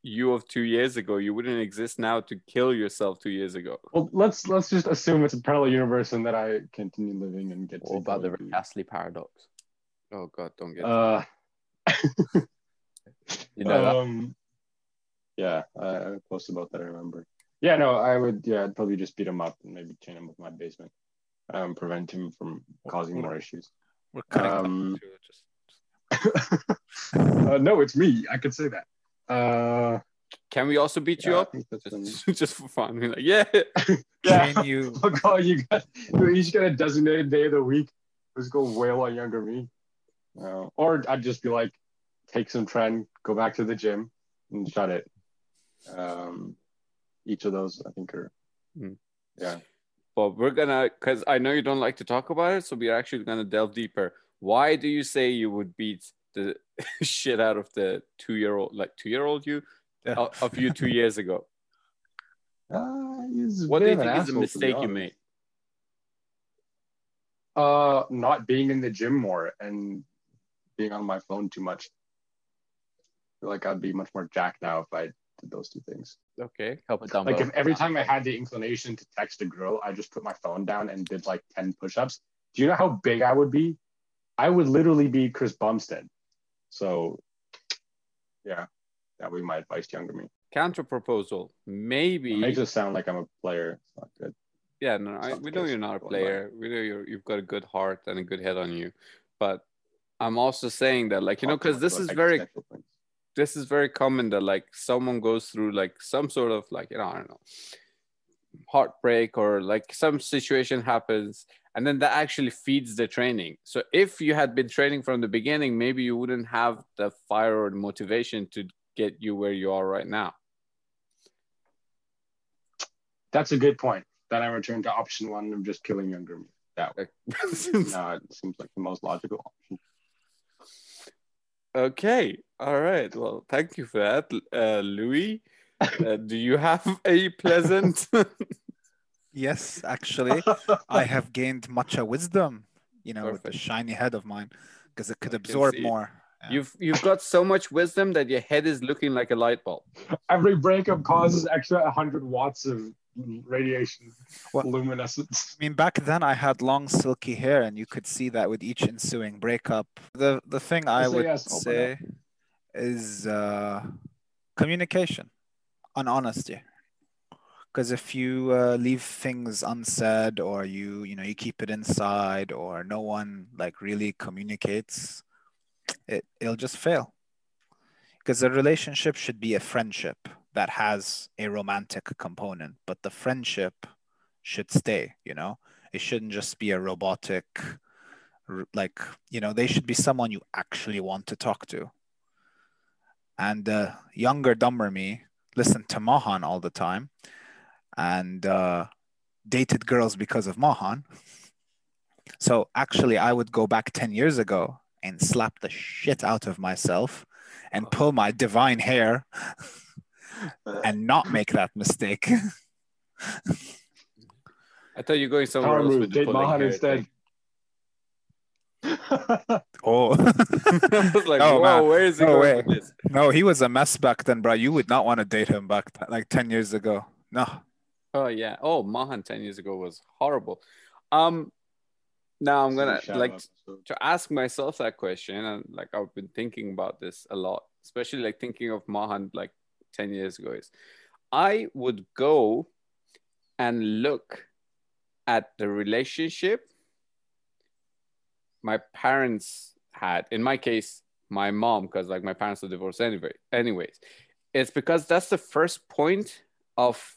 [SPEAKER 3] you of two years ago, you wouldn't exist now to kill yourself two years ago.
[SPEAKER 4] Well, let's let's just assume it's a parallel universe and that I continue living and get
[SPEAKER 6] what
[SPEAKER 4] to
[SPEAKER 6] about the
[SPEAKER 4] go
[SPEAKER 6] Astley paradox
[SPEAKER 3] Oh God, don't get.
[SPEAKER 4] Uh, [laughs]
[SPEAKER 6] you know that
[SPEAKER 4] um, yeah, I, I post about that. I remember. Yeah, no, I would. Yeah, I'd probably just beat him up and maybe chain him with my basement, um, prevent him from causing more issues.
[SPEAKER 5] We're cutting
[SPEAKER 4] Um,
[SPEAKER 5] that too, just- [laughs]
[SPEAKER 4] uh, no, it's me. I could say that. Uh,
[SPEAKER 3] Can we also beat you
[SPEAKER 4] yeah, I
[SPEAKER 3] up?
[SPEAKER 4] think that's been-
[SPEAKER 3] Just, [laughs] just for fun. We're like, yeah. [laughs]
[SPEAKER 4] yeah.
[SPEAKER 5] Chain you.
[SPEAKER 4] Oh god, you got you each get a designated day of the week. Let's go wail on younger me. Uh, or I'd just be like, take some trend, go back to the gym, and shut it. Um, each of those, I think, are
[SPEAKER 3] Hmm.
[SPEAKER 4] yeah.
[SPEAKER 3] But we're gonna, because I know you don't like to talk about it, so we're actually gonna delve deeper. Why do you say you would beat the [laughs] shit out of the two-year-old, like two-year-old you,
[SPEAKER 5] Yeah.
[SPEAKER 3] of, of you two years ago? [laughs]
[SPEAKER 4] Uh,
[SPEAKER 3] What do you think is the
[SPEAKER 4] asshole, to be
[SPEAKER 3] mistake you made?
[SPEAKER 4] Uh, not being in the gym more and being on my phone too much. I feel like I'd be much more jacked now if I did those two things.
[SPEAKER 3] Okay.
[SPEAKER 6] Couple dumbbells.
[SPEAKER 4] Like if every time I had the inclination to text a girl, I just put my phone down and did like 10 push-ups. Do you know how big I would be? I would literally be Chris Bumstead. So yeah, that would be my advice to younger me.
[SPEAKER 3] Counter proposal. Maybe.
[SPEAKER 4] It makes it sound like I'm a player. It's not good.
[SPEAKER 3] yeah, no, I, we know you're not a player. We know you're, you've got a good heart and a good head on you. But I'm also saying that, like, you know, because this is very
[SPEAKER 4] things.
[SPEAKER 3] This is very common that like someone goes through like some sort of like you know I don't know heartbreak or like some situation happens and then that actually feeds the training. So if you had been training from the beginning, maybe you wouldn't have the fire or the motivation to get you where you are right now.
[SPEAKER 4] That's a good point. Then I return to option one of just killing younger me. That [laughs] way. No, it seems like the most logical option.
[SPEAKER 3] Okay, all right. Well, thank you for that, uh, Louis. Uh, do you have [laughs] a pleasant? [laughs]
[SPEAKER 5] Yes, actually, I have gained much of wisdom, you know, with the shiny head of mine, because it could
[SPEAKER 3] I
[SPEAKER 5] absorb more. Yeah.
[SPEAKER 3] You've you've got so much wisdom that your head is looking like a light bulb.
[SPEAKER 4] Every breakup causes extra 100 watts of radiation
[SPEAKER 5] What-
[SPEAKER 4] luminescence.
[SPEAKER 5] I mean, back then I had long silky hair, and you could see that with each ensuing breakup. The the thing I
[SPEAKER 4] Say
[SPEAKER 5] would
[SPEAKER 4] yes,
[SPEAKER 5] say is uh, communication, and honesty. Because if you uh, leave things unsaid, or you you know you keep it inside, or no one like really communicates, it it'll just fail. Because a relationship should be a friendship that has a romantic component, but the friendship should stay you know? It shouldn't just be a robotic like you know they should be someone you actually want to talk to. And uh, younger dumber me listened to mahan all the time and uh, dated girls because of mahan so actually i would go back 10 years ago and slap the shit out of myself and pull my divine hair [laughs] and not make that mistake [laughs]
[SPEAKER 3] I thought you were going somewhere
[SPEAKER 4] Power
[SPEAKER 3] else
[SPEAKER 4] move,
[SPEAKER 3] with the
[SPEAKER 4] date Mahan
[SPEAKER 3] hair
[SPEAKER 4] instead. [laughs] [laughs]
[SPEAKER 5] oh
[SPEAKER 3] I was like,
[SPEAKER 5] Oh,
[SPEAKER 3] whoa,
[SPEAKER 5] man.
[SPEAKER 3] where is he
[SPEAKER 5] No
[SPEAKER 3] going
[SPEAKER 5] way.
[SPEAKER 3] with this?
[SPEAKER 5] No, he was a mess back then, bro. You would not want to date him back th- like 10 years ago. No.
[SPEAKER 3] Oh yeah. Oh, Mahan ten years ago was horrible. Um, now I'm gonna like to ask myself that question, and like I've been thinking about this a lot, especially like thinking of Mahan like ten years ago. Is I would go and look at the relationship my parents had. In my case, my mom, because like my parents are divorced anyway. Anyways, it's because that's the first point of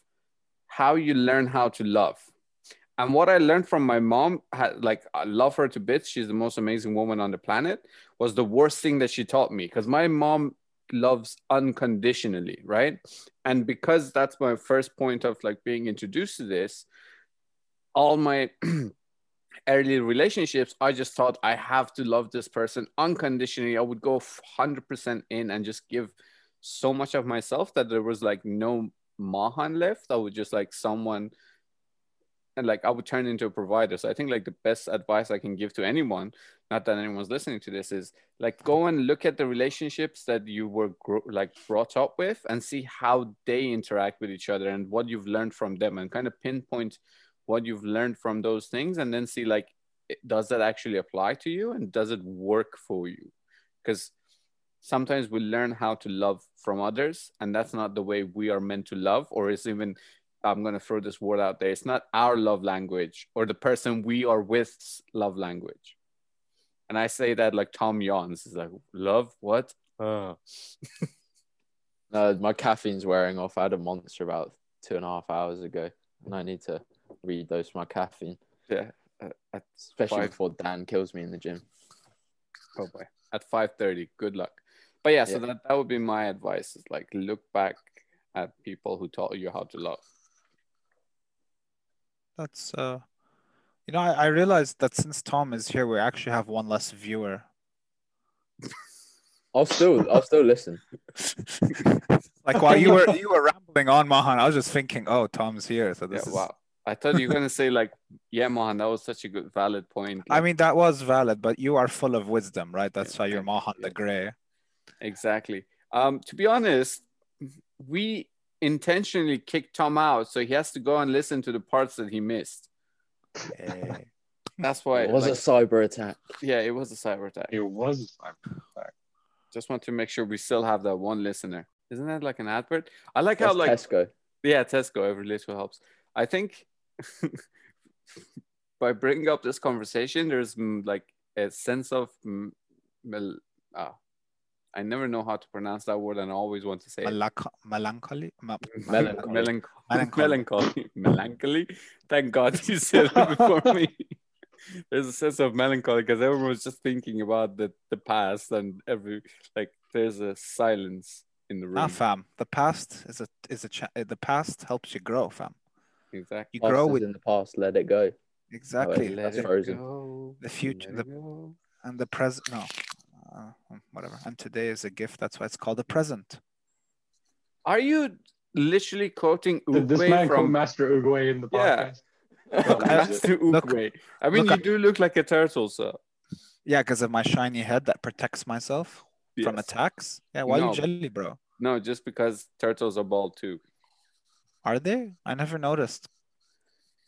[SPEAKER 3] how you learn how to love. And what I learned from my mom, like I love her to bits. She's the most amazing woman on the planet. Was the worst thing that she taught me because my mom loves unconditionally, right? And because that's my first point of like being introduced to this, all my [clears throat] early relationships, I just thought I have to love this person unconditionally. I would go 100% in and just give so much of myself that there was like no Mahan left. I would just like someone and like I would turn into a provider. So I think like the best advice I can give to anyone, not that anyone's listening to this, is like go and look at the relationships that you were gro- like brought up with and see how they interact with each other and what you've learned from them and kind of pinpoint what you've learned from those things and then see like does that actually apply to you and does it work for you because sometimes we learn how to love from others and that's not the way we are meant to love or is even I'm gonna throw this word out there. It's not our love language or the person we are with's love language. And I say that like Tom yawns. Is like love what? [laughs] Uh.
[SPEAKER 6] No, my caffeine's wearing off. I had a monster about two and a half hours ago, and I need to redose my caffeine,
[SPEAKER 3] Yeah. uh,
[SPEAKER 6] especially
[SPEAKER 3] Five.
[SPEAKER 6] before Dan kills me in the gym.
[SPEAKER 3] oh boy. At five thirty. Good luck. But yeah, so
[SPEAKER 6] Yeah.
[SPEAKER 3] that, that would be my advice. Is like look back at people who taught you how to love.
[SPEAKER 5] That's uh, you know, I, I realized that since Tom is here, we actually have one less viewer. [laughs]
[SPEAKER 6] I'll still, I'll still listen. [laughs]
[SPEAKER 5] like while you were you were rambling on, Mahan, I was just thinking, oh, Tom's here, so
[SPEAKER 3] Yeah,
[SPEAKER 5] this is.
[SPEAKER 3] wow. I thought you were gonna say like, yeah, Mahan, that was such a good valid point.
[SPEAKER 5] I
[SPEAKER 3] Like,
[SPEAKER 5] mean, that was valid, but you are full of wisdom, right? That's
[SPEAKER 3] Yeah,
[SPEAKER 5] why you're
[SPEAKER 3] thank
[SPEAKER 5] Mahan
[SPEAKER 3] you.
[SPEAKER 5] the Grey.
[SPEAKER 3] exactly. Um, to be honest, we intentionally kicked Tom out, so he has to go and listen to the parts that he missed.
[SPEAKER 5] Eh.
[SPEAKER 3] That's why.
[SPEAKER 6] It was
[SPEAKER 3] like,
[SPEAKER 6] a cyber attack.
[SPEAKER 3] yeah, it was a cyber attack.
[SPEAKER 4] It was a cyber attack.
[SPEAKER 3] Just want to make sure we still have that one listener. Isn't that like an advert? I like how
[SPEAKER 6] That's
[SPEAKER 3] like
[SPEAKER 6] Tesco.
[SPEAKER 3] yeah, Tesco. Every little helps. I think [laughs] by bringing up this conversation, there's mm, like a sense of mm, mel- ah, I never know how to pronounce that word, and I always want to say it.
[SPEAKER 5] Melancholy. Ma- [laughs]
[SPEAKER 6] Melancholy.
[SPEAKER 3] Melancholy.
[SPEAKER 5] Melancholy.
[SPEAKER 3] Melancholy. [laughs] Melancholy. Thank God you said it before me. [laughs] There's a sense of melancholy because everyone was just thinking about the, the past and every like there's a silence in the ah, room.
[SPEAKER 5] Nah, fam. The past is a is a cha- the past helps you grow, fam.
[SPEAKER 3] exactly.
[SPEAKER 5] You
[SPEAKER 6] Past
[SPEAKER 5] grow
[SPEAKER 6] is
[SPEAKER 5] with
[SPEAKER 6] in the past. Let it go.
[SPEAKER 5] exactly
[SPEAKER 6] Let
[SPEAKER 3] Let
[SPEAKER 6] That's
[SPEAKER 3] it
[SPEAKER 6] frozen.
[SPEAKER 3] go.
[SPEAKER 5] The future-
[SPEAKER 3] Let
[SPEAKER 5] the-
[SPEAKER 3] it go.
[SPEAKER 5] and the present. No, uh, whatever. And today is a gift. That's why it's called a present.
[SPEAKER 3] Are you literally quoting
[SPEAKER 4] Did this man
[SPEAKER 3] from
[SPEAKER 4] Master Oogway in the
[SPEAKER 3] Yeah.
[SPEAKER 4] podcast? [laughs]
[SPEAKER 5] Look, I-
[SPEAKER 3] Master
[SPEAKER 5] look-
[SPEAKER 3] Oogway? I mean,
[SPEAKER 5] look,
[SPEAKER 3] you do look like a turtle, so
[SPEAKER 5] Yeah, because of my shiny head that protects myself from attacks. Yeah, why
[SPEAKER 3] No.
[SPEAKER 5] you jelly, bro?
[SPEAKER 3] No, just because turtles are bald too.
[SPEAKER 5] Are they? I never noticed.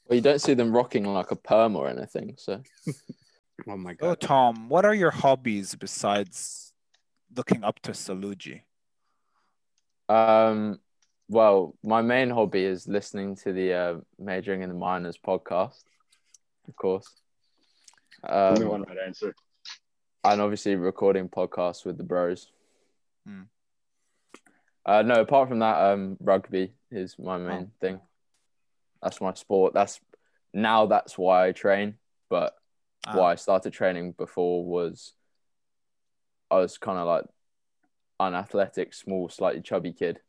[SPEAKER 6] Well, you don't see them rocking like a perm or anything. So [laughs]
[SPEAKER 3] Oh my god. Oh.
[SPEAKER 5] Tom, what are your hobbies besides looking up to Saluji?
[SPEAKER 6] Um, well, my main hobby is listening to the uh, Majoring in the Minors podcast, of course.
[SPEAKER 4] Only
[SPEAKER 6] Um,
[SPEAKER 4] one right answer.
[SPEAKER 6] and obviously recording podcasts with the bros.
[SPEAKER 5] Hmm.
[SPEAKER 6] Uh, no, apart from that, um, rugby is my main
[SPEAKER 5] Oh.
[SPEAKER 6] thing. That's my sport. That's now that's why I train. But Why I started training before was I was kind of like an unathletic, small, slightly chubby kid,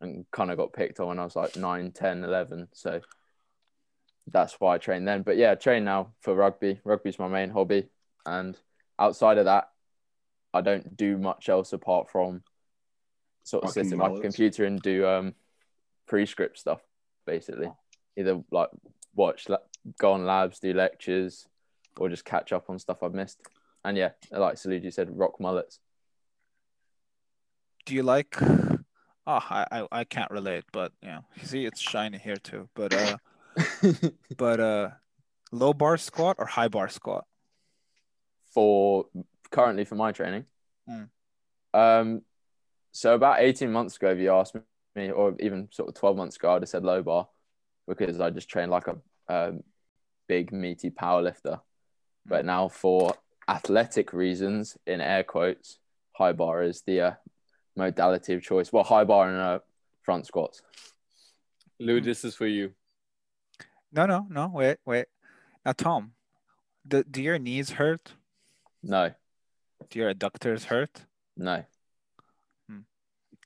[SPEAKER 6] and kind of got picked on when I was like 9, 10, 11. So that's why I trained then. But yeah, I train now for rugby. Rugby's my main hobby. And outside of that, I don't do much else apart from sort of sit at my computer and do um pre-script stuff, basically. Either like watch, go on labs, do lectures, or just catch up on stuff I've missed. And yeah, like Saluji said, rock mullets.
[SPEAKER 5] Do you like? Oh, I, I I can't relate, but yeah, you see, it's shiny here too. But uh, [laughs] but uh, low bar squat or high bar squat?
[SPEAKER 6] for currently for my training.
[SPEAKER 5] Mm.
[SPEAKER 6] Um, so about 18 months ago, if you asked me, or even sort of 12 months ago, I'd have said low bar because I just trained like a um, big meaty power lifter. But now for athletic reasons, in air quotes, high bar is the uh, modality of choice. Well, high bar and uh, front squats.
[SPEAKER 3] Lou, this is for you.
[SPEAKER 5] No, no, no. Wait, wait. Now, Tom, do, do your knees hurt?
[SPEAKER 6] No,
[SPEAKER 5] Do your adductors hurt?
[SPEAKER 6] no.
[SPEAKER 5] Hmm.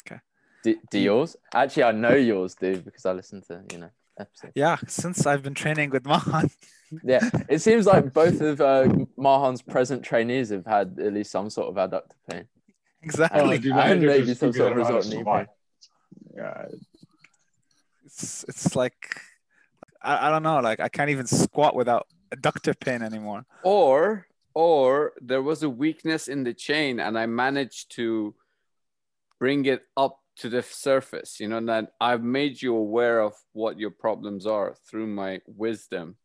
[SPEAKER 5] Okay.
[SPEAKER 6] Do, do yours? Actually, I know yours do because I listen to, you know, episodes.
[SPEAKER 5] Yeah, since I've been training with Mahan. [laughs]
[SPEAKER 6] Yeah, it seems like both of uh, Mahan's present trainees have had at least some sort of adductor pain.
[SPEAKER 5] exactly.
[SPEAKER 4] Oh, dude,
[SPEAKER 6] and maybe some sort of
[SPEAKER 4] don't know how to
[SPEAKER 6] result knee pain.
[SPEAKER 4] Yeah,
[SPEAKER 5] It's it's like I, I don't know, like I can't even squat without adductor pain anymore.
[SPEAKER 3] Or or there was a weakness in the chain and I managed to bring it up to the surface. You know that I've made you aware of what your problems are through my wisdom.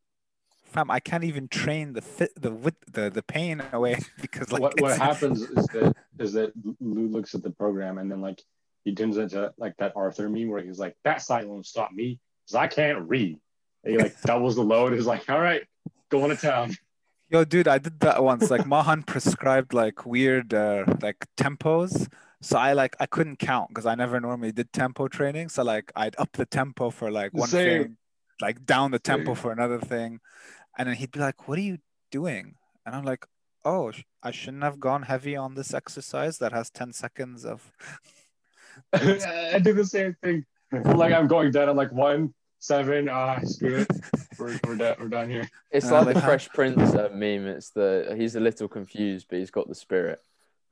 [SPEAKER 5] I can't even train the fit the with the, the pain away [laughs] because like
[SPEAKER 4] what what happens is that is that Lou looks at the program and then like he turns into like that Arthur meme where he's like that side won't stop me because I can't read. And he like [laughs] doubles the load. He's like, all right, going to town.
[SPEAKER 5] Yo, dude, I did that once. Like Mahan prescribed like weird uh, like tempos. So I like I couldn't count because I never normally did tempo training. So like I'd up the tempo for like one
[SPEAKER 4] Same.
[SPEAKER 5] thing, like down the tempo for another thing, and then he'd be like, "What are you doing?" And I'm like, "Oh, sh- I shouldn't have gone heavy on this exercise that has 10 seconds of." [laughs]
[SPEAKER 4] I do the same thing. like I'm going down. I'm like one, seven. Ah, screw it. We're, we're, done, we're done here.
[SPEAKER 6] It's
[SPEAKER 5] Uh,
[SPEAKER 6] like
[SPEAKER 5] like
[SPEAKER 6] the Fresh Prince uh, meme. It's the he's a little confused, but he's got the spirit.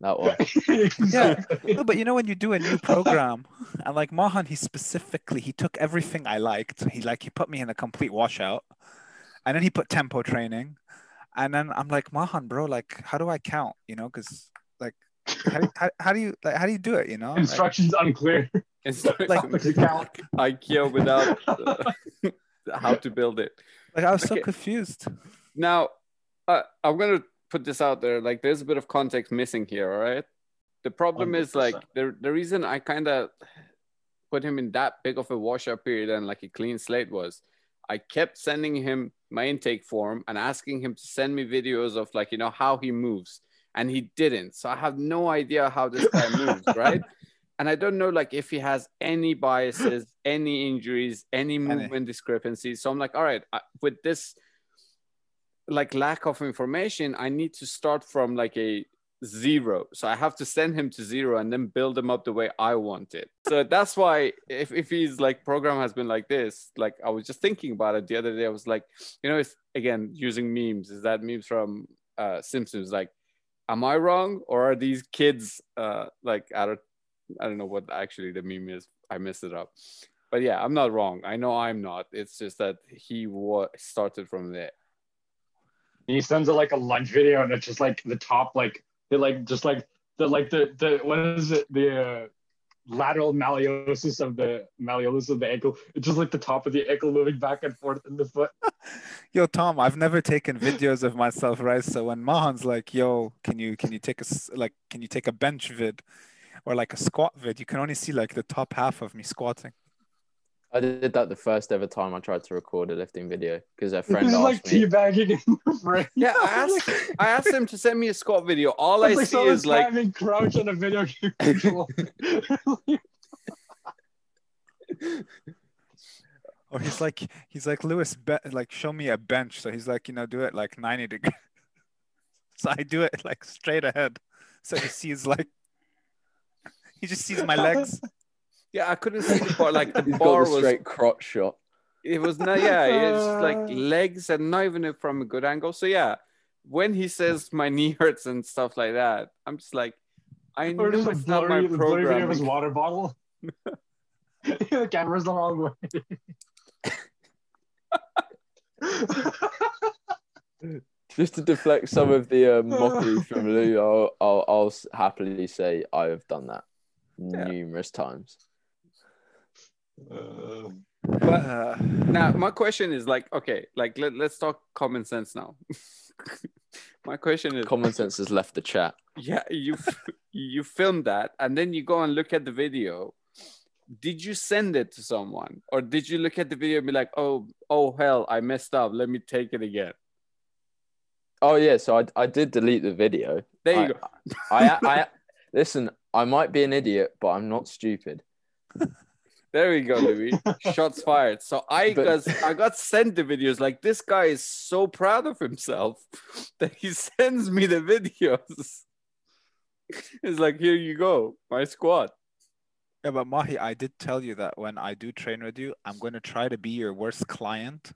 [SPEAKER 6] That one. [laughs]
[SPEAKER 4] yeah,
[SPEAKER 5] No, but you know when you do a new program, and like Mahan, he specifically he took everything I liked. He like he put me in a complete washout, and then he put tempo training, and then I'm like Mahan, bro, like how do I count? You know, because like how, do- [laughs] how, how do you like how do you do it? You know, Like,
[SPEAKER 4] Instructions unclear. [laughs]
[SPEAKER 3] It's
[SPEAKER 5] Like-
[SPEAKER 3] like IKEA without [laughs] uh, how to build it.
[SPEAKER 5] like I was so confused.
[SPEAKER 3] Now, uh, I'm gonna put this out there. Like, there's a bit of context missing here. All right. The problem is like the the reason I kind of put him in that big of a washout period and like a clean slate was I kept sending him my intake form and asking him to send me videos of like you know how he moves, and he didn't. So I have no idea how this guy moves, [laughs] right? And I don't know like if he has any biases, any injuries, any movement discrepancies. So I'm like, all right, I, with this like lack of information, I need to start from like a zero. So I have to send him to zero and then build him up the way I want it. So that's why if, if he's like program has been like this, like I was just thinking about it the other day. I was like, you know, it's again using memes. Is that memes from uh Simpsons? Like, am I wrong or are these kids uh like I don't I don't know what actually the meme is. I messed it up. But yeah, I'm not wrong. I know I'm not. It's just that he wa- started from there.
[SPEAKER 4] he sends it like a lunch video, and it's just like the top, like they like just like the like the the what is it the uh, lateral malleosis of the malleolus of the ankle. It's just like the top of the ankle moving back and forth in the foot. [laughs]
[SPEAKER 5] Yo, Tom, I've never taken videos of myself, right? So when Mahan's like, "Yo, can you can you take a like can you take a bench vid or like a squat vid?" You can only see like the top half of me squatting.
[SPEAKER 6] I did that the first ever time I tried to record a lifting video because a friend
[SPEAKER 4] He's [laughs] like
[SPEAKER 6] asked me.
[SPEAKER 4] teabagging in the frame.
[SPEAKER 3] Yeah, I asked, I asked him to send me a squat video. All I
[SPEAKER 4] It's [laughs] like
[SPEAKER 3] see
[SPEAKER 4] someone
[SPEAKER 3] is like,
[SPEAKER 4] spamming crouch on a video game [laughs] control.
[SPEAKER 5] Or he's like he's like Lewis, be- like show me a bench. So he's like, you know, do it like ninety degrees. So I do it like straight ahead. So he sees like he just sees my legs.
[SPEAKER 3] Yeah, I couldn't see the bar. Like the [laughs]
[SPEAKER 6] He's
[SPEAKER 3] bar
[SPEAKER 6] got the
[SPEAKER 3] was,
[SPEAKER 6] straight crotch shot.
[SPEAKER 3] it was not. Yeah, it's like [laughs] legs and not even from a good angle. So yeah, when he says my knee hurts and stuff like that, I'm just like, I know
[SPEAKER 4] or just
[SPEAKER 3] it's not my
[SPEAKER 4] blurry, the blurry video of his water bottle. [laughs] the camera's the wrong way.
[SPEAKER 6] Just to deflect some of the uh, mockery from Lou, I'll, I'll, I'll happily say I have done that
[SPEAKER 3] Yeah.
[SPEAKER 6] numerous times.
[SPEAKER 4] Uh,
[SPEAKER 5] But uh,
[SPEAKER 3] Now, my question is like, okay, like let, let's talk common sense now. [laughs] my question is,
[SPEAKER 6] Common sense has left the chat.
[SPEAKER 3] yeah, you you filmed that and then you go and look at the video. Did you send it to someone, or did you look at the video and be like, oh, oh hell, I messed up. Let me take it again.
[SPEAKER 6] Oh yeah, so I, I did delete the video.
[SPEAKER 3] There you
[SPEAKER 6] I,
[SPEAKER 3] go.
[SPEAKER 6] I, I [laughs] listen. I might be an idiot, but I'm not stupid.
[SPEAKER 3] There we go, Louis. [laughs] Shots fired. So I got I got sent the videos. Like this guy is so proud of himself [laughs] that he sends me the videos. [laughs] It's like, here you go, my squad.
[SPEAKER 5] yeah, but Mahi, I did tell you that when I do train with you, I'm going to try to be your worst client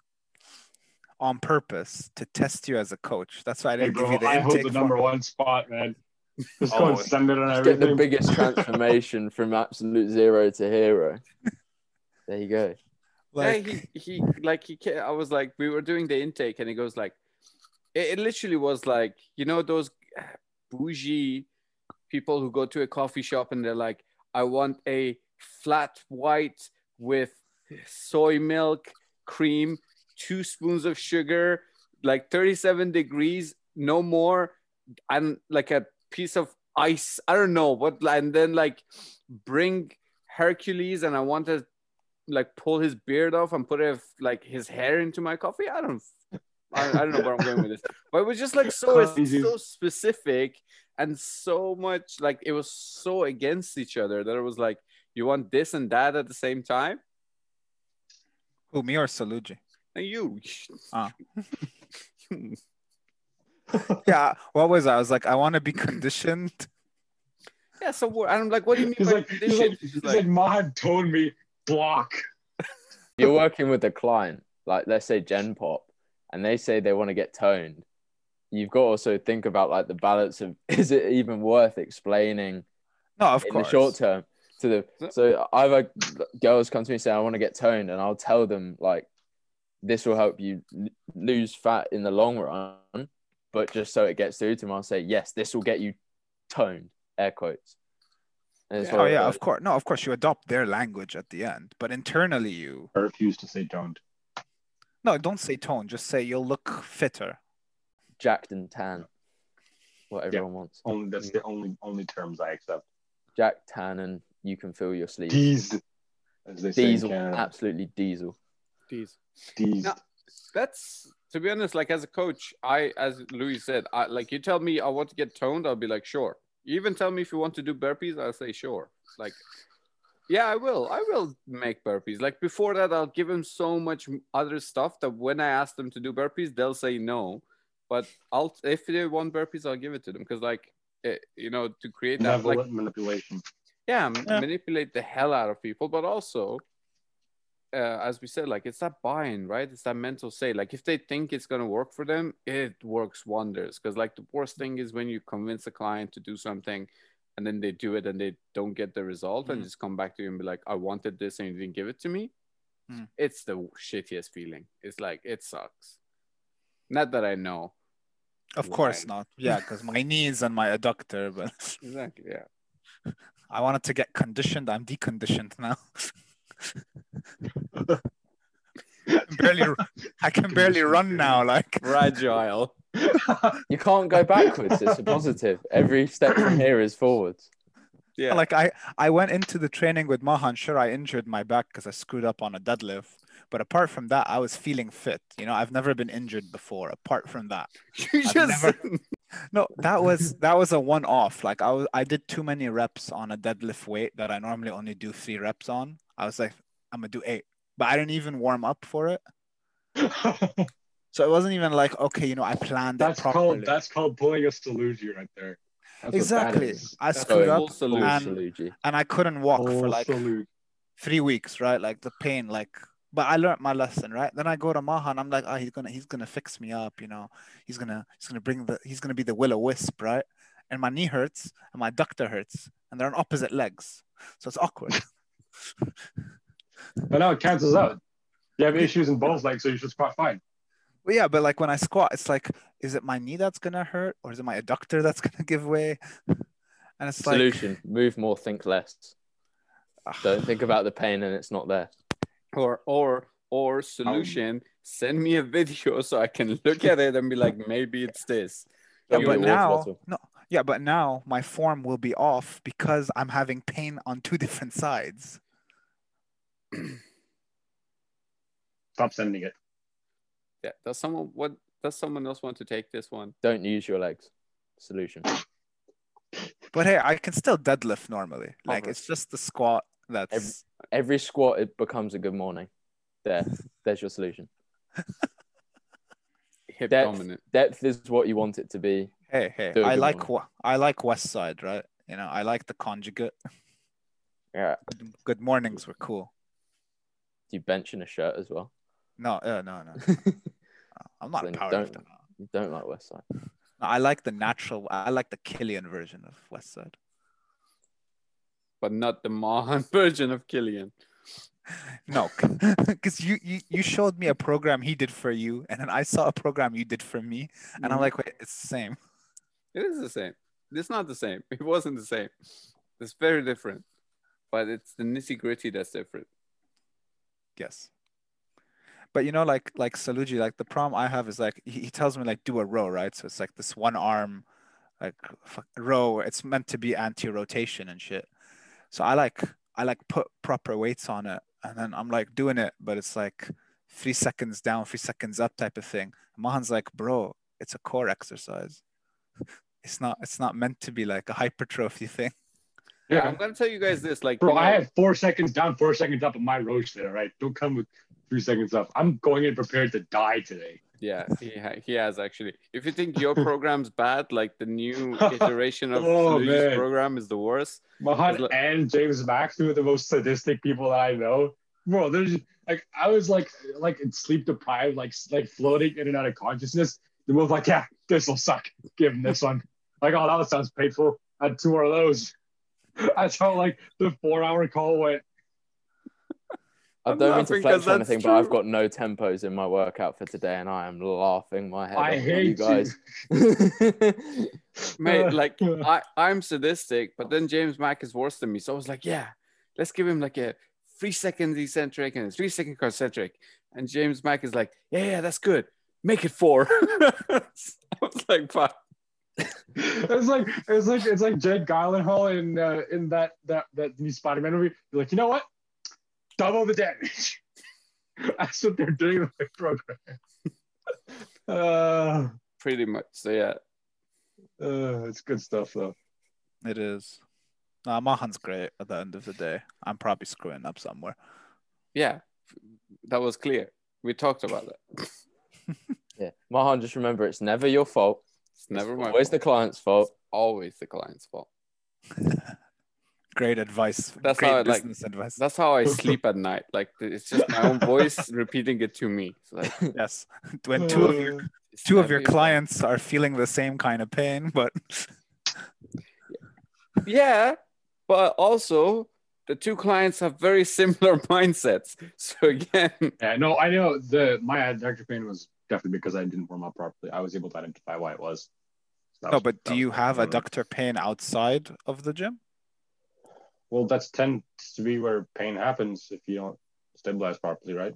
[SPEAKER 5] on purpose to test you as a coach. That's why I didn't give
[SPEAKER 4] bro,
[SPEAKER 5] you the
[SPEAKER 4] I hold the
[SPEAKER 5] form.
[SPEAKER 4] number one spot, man. [laughs] Just
[SPEAKER 3] Oh,
[SPEAKER 4] go and oh, send it on
[SPEAKER 6] Let's get the biggest transformation [laughs] from absolute zero to hero. There you go.
[SPEAKER 5] Like,
[SPEAKER 3] yeah, he, he like he I was like, we were doing the intake, and he goes like, it, it literally was like, you know, those bougie people who go to a coffee shop and they're like, I want a flat white with soy milk, cream, two spoons of sugar, like 37 degrees, no more, and like a piece of ice. I don't know what, and then like bring Hercules, and I want to like pull his beard off and put a, like his hair into my coffee. I don't I, I don't know where I'm going with this, but it was just like so so specific and so much like it was so against each other that it was like you want this and that at the same time.
[SPEAKER 5] Who, me or Saluji?
[SPEAKER 3] And you,
[SPEAKER 5] Ah. [laughs] [laughs] [laughs] Yeah, what was I? I was like, I want to be [laughs] conditioned.
[SPEAKER 3] yeah. So what, I'm like, what do you mean
[SPEAKER 4] He's
[SPEAKER 3] by
[SPEAKER 4] like, he's
[SPEAKER 3] condition?
[SPEAKER 4] like, he's
[SPEAKER 3] like,
[SPEAKER 4] like, Mahad told me block. [laughs]
[SPEAKER 6] You're working with a client, like let's say Gen Pop, and they say they want to get toned. You've got to also think about like the balance of is it even worth explaining
[SPEAKER 5] No, of
[SPEAKER 6] in
[SPEAKER 5] course.
[SPEAKER 6] the short term to the so either girls come to me and say I want to get toned and I'll tell them like this will help you lose fat in the long run but just so it gets through to them I'll say yes this will get you toned air quotes and it's
[SPEAKER 5] Oh yeah, of course. No, of course you adopt their language at the end, but internally you
[SPEAKER 4] I refuse to say don't.
[SPEAKER 5] no, don't say tone. Just say you'll look fitter.
[SPEAKER 6] jacked and tan what
[SPEAKER 4] Yeah.
[SPEAKER 6] everyone wants
[SPEAKER 4] Only that's the only only terms I accept.
[SPEAKER 6] jack tan and you can feel your sleeves
[SPEAKER 4] Teased, as they say in
[SPEAKER 6] diesel absolutely diesel
[SPEAKER 3] Jeez.
[SPEAKER 4] Teased.
[SPEAKER 3] No. That's to be honest, like as a coach, I as Louis said, I like you tell me I want to get toned, I'll be like, sure. You even tell me if you want to do burpees, I'll say sure. Like, yeah, I will. I will make burpees. Like before that, I'll give them so much other stuff that when I ask them to do burpees, they'll say no. But I'll if they want burpees, I'll give it to them because like it, you know to create that like
[SPEAKER 4] manipulation.
[SPEAKER 3] yeah,
[SPEAKER 5] Yeah.
[SPEAKER 3] manipulate the hell out of people, but also, uh, as we said, like it's that buy-in, right? It's that mental say. Like if they think it's gonna work for them, it works wonders. Because like the worst thing is when you convince a client to do something, and then they do it and they don't get the result, and
[SPEAKER 5] Mhm.
[SPEAKER 3] just come back to you and be like, "I wanted this and you didn't give it to me."
[SPEAKER 5] Mm.
[SPEAKER 3] It's the shittiest feeling. It's like it sucks. Not that I know
[SPEAKER 5] Of course not. Yeah, because my knees and my adductor, but [laughs]
[SPEAKER 3] exactly. Yeah. [laughs]
[SPEAKER 5] I wanted to get conditioned. I'm deconditioned now. [laughs] I can barely, [laughs] I can barely run now. Like,
[SPEAKER 3] Fragile.
[SPEAKER 6] you can't go backwards it's a positive every step from here is forwards
[SPEAKER 3] Yeah.
[SPEAKER 5] like I, I went into the training with Mahan. Sure, I injured my back because I screwed up on a deadlift. But apart from that, I was feeling fit. You know, I've never been injured before. Apart from that, [laughs]
[SPEAKER 3] you
[SPEAKER 5] I've
[SPEAKER 3] just
[SPEAKER 5] never- [laughs] no, that was that was a one-off. Like I was, I did too many reps on a deadlift weight that I normally only do three reps on. I was like, I'm gonna do eight, but I didn't even warm up for it. [laughs] So it wasn't even like, okay, you know, I planned
[SPEAKER 4] that's
[SPEAKER 5] it properly.
[SPEAKER 4] called that's called pulling a Saluji right there. That's
[SPEAKER 5] exactly.
[SPEAKER 4] is.
[SPEAKER 5] I screwed
[SPEAKER 3] a
[SPEAKER 5] up and- and I couldn't walk for like
[SPEAKER 4] salute.
[SPEAKER 5] three weeks, right? Like the pain, like. But I learned my lesson, right? Then I go to Maha and I'm like, oh, he's gonna, he's gonna fix me up, you know. He's gonna, he's gonna bring the, he's gonna be the will o wisp, right? And my knee hurts and my adductor hurts, and they're on opposite legs, so it's awkward. [laughs] [laughs]
[SPEAKER 4] But now it cancels out. You have issues in both legs, so you should squat fine.
[SPEAKER 5] Well, yeah, but like when I squat, it's like, is it my knee that's gonna hurt, or is it my adductor that's [laughs] gonna give way? And it's like,
[SPEAKER 6] Solution: move more, think less.
[SPEAKER 5] ah,
[SPEAKER 6] Don't think about the pain and it's not there.
[SPEAKER 3] or or or solution send me a video so i can look at it and be like maybe it's this
[SPEAKER 5] yeah, but
[SPEAKER 6] me a water
[SPEAKER 5] now, no, yeah, but now my form will be off because I'm having pain on two [laughs] different sides. [clears throat]
[SPEAKER 4] Stop sending it.
[SPEAKER 3] yeah does someone what does someone else want to take this one
[SPEAKER 6] Don't use your legs. Solution. [laughs]
[SPEAKER 5] But hey, I can still deadlift normally. Like
[SPEAKER 3] Over.
[SPEAKER 5] it's just the squat that's
[SPEAKER 6] Every- Every squat it becomes a good morning. There, there's your solution. [laughs]
[SPEAKER 3] hip
[SPEAKER 6] Depth.
[SPEAKER 3] dominant
[SPEAKER 6] Depth is what you want it to be.
[SPEAKER 5] Hey hey.
[SPEAKER 6] Do a
[SPEAKER 5] I like wa- I like West Side, right? You know, I like the conjugate.
[SPEAKER 6] Yeah.
[SPEAKER 5] Good, good mornings were cool.
[SPEAKER 6] Do you bench in a shirt as well?
[SPEAKER 5] No, uh, no, no. [laughs] I'm not a
[SPEAKER 6] Then
[SPEAKER 5] powerlifter.
[SPEAKER 6] don't- You don't like West Side.
[SPEAKER 5] No, I like the natural. I like the Killian version of West Side.
[SPEAKER 3] but not the Mahan [laughs] version of killian
[SPEAKER 5] No, [laughs] because you, you you showed me a program he did for you, and then I saw a program you did for me, and I'm like, wait, it's the same.
[SPEAKER 3] It is the same it's not the same [laughs] it wasn't the same it's very different but it's the nitty gritty that's different
[SPEAKER 5] Yes. But you know, like like Saluji, like the problem I have is like he, he tells me like do a row, right? So it's like this one arm, like row. It's meant to be anti-rotation and shit. So I like I like put proper weights on it, and then I'm like doing it, but it's like three seconds down, three seconds up type of thing. Mahan's like, bro, it's a core exercise. It's not. It's not meant to be like a hypertrophy thing.
[SPEAKER 3] Yeah, I'm gonna tell you guys this. Like,
[SPEAKER 4] Bro,
[SPEAKER 3] you know-
[SPEAKER 4] I have four seconds down, four seconds up on my roach there, right? Don't come with three seconds up. I'm going in prepared to die today.
[SPEAKER 3] Yeah, he ha- he has actually. If you think your [laughs] program's bad, like the new [laughs] iteration of
[SPEAKER 4] Oh,
[SPEAKER 3] Luigi's program is the worst.
[SPEAKER 4] Mahan
[SPEAKER 3] like-
[SPEAKER 4] and James Max, two of the most sadistic people that I know. Bro, there's like I was like like sleep deprived, like like floating in and out of consciousness. They're both like, yeah, this will suck. Give him this one. Like, oh, that sounds painful. I had two more of those. [laughs] That's how like the four hour call went.
[SPEAKER 6] I don't mean
[SPEAKER 3] to
[SPEAKER 6] to
[SPEAKER 3] 'cause
[SPEAKER 6] flex or
[SPEAKER 3] that's
[SPEAKER 6] anything, but I've got no tempos in my workout for today, and I am laughing my head
[SPEAKER 4] I
[SPEAKER 6] off at
[SPEAKER 4] hate
[SPEAKER 6] you guys. [laughs]
[SPEAKER 3] Mate,
[SPEAKER 4] Uh, [laughs]
[SPEAKER 3] like I, I'm sadistic, but then James Mack is worse than me. So I was like, yeah, let's give him like a three second eccentric and a three second concentric. And James Mack is like, yeah, yeah, that's good. Make it four. [laughs] I was like, fuck.
[SPEAKER 4] it's like it's like it's like Jake Gyllenhaal in uh, in that that that new Spider-Man movie. They're like, you know what? Double the damage. [laughs] That's what they're doing with the program. [laughs] uh,
[SPEAKER 3] Pretty much. So yeah.
[SPEAKER 4] uh, it's good stuff though.
[SPEAKER 5] It is. Nah, Mahan's great at the end of the day. I'm probably screwing up somewhere.
[SPEAKER 3] Yeah. That was clear. We talked about that. [laughs]
[SPEAKER 6] yeah, Mahan, just remember, it's never your fault.
[SPEAKER 3] It's never my
[SPEAKER 6] Always
[SPEAKER 3] fault.
[SPEAKER 6] the client's fault.
[SPEAKER 3] always the client's fault. [laughs]
[SPEAKER 5] Great advice.
[SPEAKER 3] That's
[SPEAKER 5] great
[SPEAKER 3] how I like-
[SPEAKER 5] business advice.
[SPEAKER 3] That's how I [laughs] sleep at night. Like it's just my own voice repeating it to me. It's like
[SPEAKER 5] yes. When two of your
[SPEAKER 3] it's
[SPEAKER 5] two of
[SPEAKER 3] never
[SPEAKER 5] your
[SPEAKER 3] fault.
[SPEAKER 5] clients are feeling the same kind of pain, but
[SPEAKER 3] Yeah, but also the two clients have very similar mindsets. So again,
[SPEAKER 4] Yeah, no, I know the my adductor pain was definitely because I didn't warm up properly. I was able to identify why it was. So that
[SPEAKER 5] no.
[SPEAKER 4] was-
[SPEAKER 5] But do you have
[SPEAKER 4] one of them.
[SPEAKER 5] adductor pain outside of the gym?
[SPEAKER 4] Well, that's tends to be where pain happens if you don't stabilize properly, right?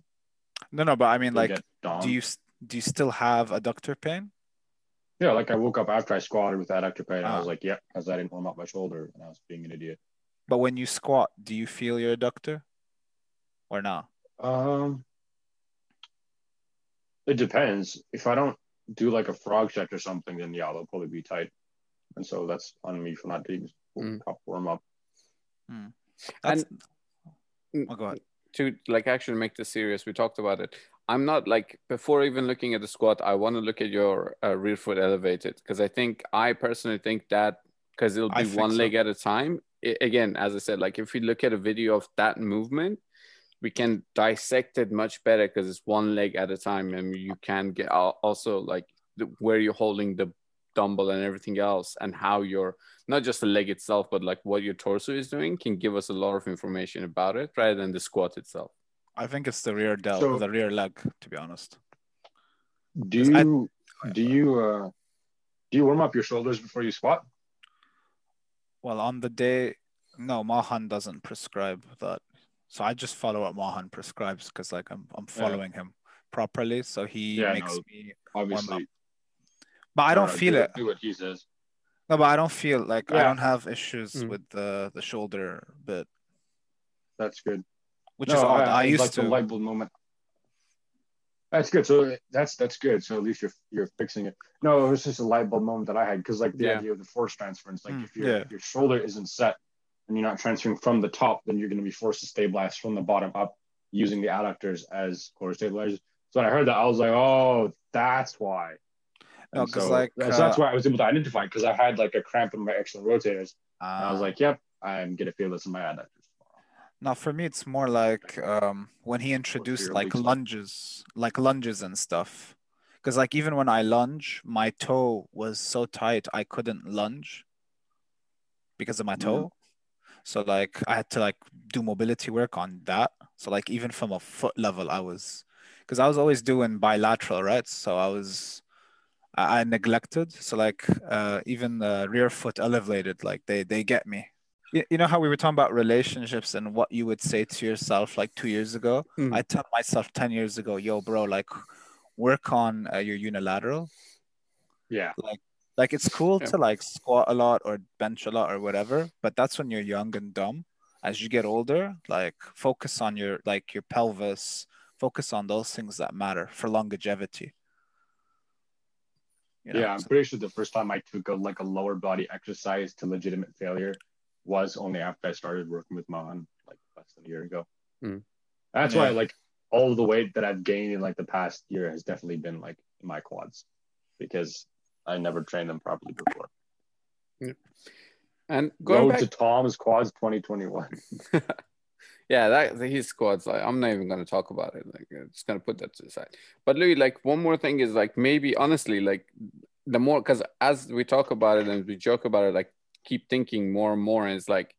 [SPEAKER 5] No, no. But I mean,
[SPEAKER 4] You'll
[SPEAKER 5] like, do you do you still have adductor pain?
[SPEAKER 4] Yeah, like I woke up after I squatted with adductor pain. and I
[SPEAKER 5] Ah.
[SPEAKER 4] was like, yeah, because I didn't warm up my shoulder and I was being an idiot.
[SPEAKER 5] But when you squat, do you feel your adductor, or not?
[SPEAKER 4] Um, it depends. If I don't do like a frog check or something, then yeah, they'll probably be tight. And so that's on me for not doing
[SPEAKER 3] Mm.
[SPEAKER 4] proper warm up.
[SPEAKER 5] That's,
[SPEAKER 3] Mm,
[SPEAKER 5] oh, go ahead.
[SPEAKER 3] to like actually make this serious, we talked about it. I'm not like before even looking at the squat. I want to look at your uh, rear foot elevated because I think I personally think that because it'll be one
[SPEAKER 5] so.
[SPEAKER 3] leg at a time. I- again, as I said, like if we look at a video of that movement, we can dissect it much better because it's one leg at a time, and you can get also like the, where you're holding the dumbbell and everything else, and how you're not just the leg itself, but like what your torso is doing can give us a lot of information about it rather than the squat itself.
[SPEAKER 5] I think it's the rear delt,
[SPEAKER 4] So-
[SPEAKER 5] the rear leg, to be honest.
[SPEAKER 4] Do
[SPEAKER 5] Because I-
[SPEAKER 4] you do you uh do you warm up your shoulders before you squat?
[SPEAKER 5] Well, on the day, no, Mahan doesn't prescribe that. So I just follow what Mahan prescribes because, like, I'm I'm
[SPEAKER 4] Yeah.
[SPEAKER 5] following him properly. So he
[SPEAKER 4] Yeah,
[SPEAKER 5] makes
[SPEAKER 4] no.
[SPEAKER 5] me,
[SPEAKER 4] Obviously,
[SPEAKER 5] but I don't
[SPEAKER 4] uh,
[SPEAKER 5] feel
[SPEAKER 4] do
[SPEAKER 5] it.
[SPEAKER 4] Do what he says.
[SPEAKER 5] No, but I don't feel like I don't have issues
[SPEAKER 3] Mm.
[SPEAKER 5] with the the shoulder bit,
[SPEAKER 4] That's good.
[SPEAKER 5] which
[SPEAKER 4] No,
[SPEAKER 5] is odd. I,
[SPEAKER 4] it's
[SPEAKER 5] used
[SPEAKER 4] like
[SPEAKER 5] to.
[SPEAKER 4] the light bulb moment. That's good. So that's that's good. So at least you're you're fixing it. No, it was just a light bulb moment that I had because like the
[SPEAKER 3] Yeah.
[SPEAKER 4] idea of the force transference, like
[SPEAKER 5] Mm,
[SPEAKER 4] if your
[SPEAKER 5] yeah.
[SPEAKER 4] your shoulder isn't set and you're not transferring from the top, then you're going to be forced to stabilize from the bottom up using the adductors as core stabilizers. So when I heard that, I was like, oh, that's why.
[SPEAKER 5] No,
[SPEAKER 4] so
[SPEAKER 5] like,
[SPEAKER 4] that's, that's
[SPEAKER 5] uh,
[SPEAKER 4] why I was able to identify because I had like a cramp in my external rotators. And I was
[SPEAKER 5] uh,
[SPEAKER 4] like, yep, I'm gonna feel this in my adductors.
[SPEAKER 5] No, for me, it's more like um, when he introduced like lunges, like lunges and stuff. Because like even when I lunge, my toe was so tight I couldn't lunge because of my toe. So like I had to like do mobility work on that. So like even from a foot level, I was because I was always doing bilateral, right? So I was I, I neglected. So like uh, even the rear foot elevated, like they they get me. You, you know how we were talking about relationships and what you would say to yourself like two years ago.
[SPEAKER 3] Mhm.
[SPEAKER 5] I tell myself ten years ago, yo, bro, like work on uh, your unilateral.
[SPEAKER 4] Yeah.
[SPEAKER 5] Like it's cool
[SPEAKER 3] Yeah.
[SPEAKER 5] to like squat a lot or bench a lot or whatever, but that's when you're young and dumb. as you get older, like focus on your like your pelvis, focus on those things that matter for longevity. You know,
[SPEAKER 4] yeah, I'm
[SPEAKER 5] so-
[SPEAKER 4] pretty sure the first time I took a like a lower body exercise to legitimate failure was only after I started working with Mahan like less than a year ago.
[SPEAKER 3] Hmm.
[SPEAKER 4] That's
[SPEAKER 5] Yeah.
[SPEAKER 4] why like all of the weight that I've gained in like the past year has definitely been like in my quads because I never trained them properly before.
[SPEAKER 3] And going
[SPEAKER 4] Go
[SPEAKER 3] back
[SPEAKER 4] to Tom's quads 2021. [laughs]
[SPEAKER 3] yeah, that his squad's like I'm not even gonna talk about it. Like I'm just gonna put that to the side. But Louis, like one more thing is like maybe honestly, like the more because as we talk about it and we joke about it, like keep thinking more and more, and it's like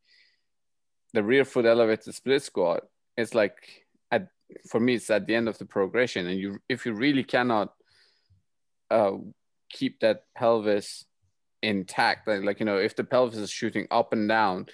[SPEAKER 3] the rear foot elevated split squat. It's like at for me, it's at the end of the progression, and you if you really cannot uh, keep that pelvis intact, like, like you know, if the pelvis is shooting up and down,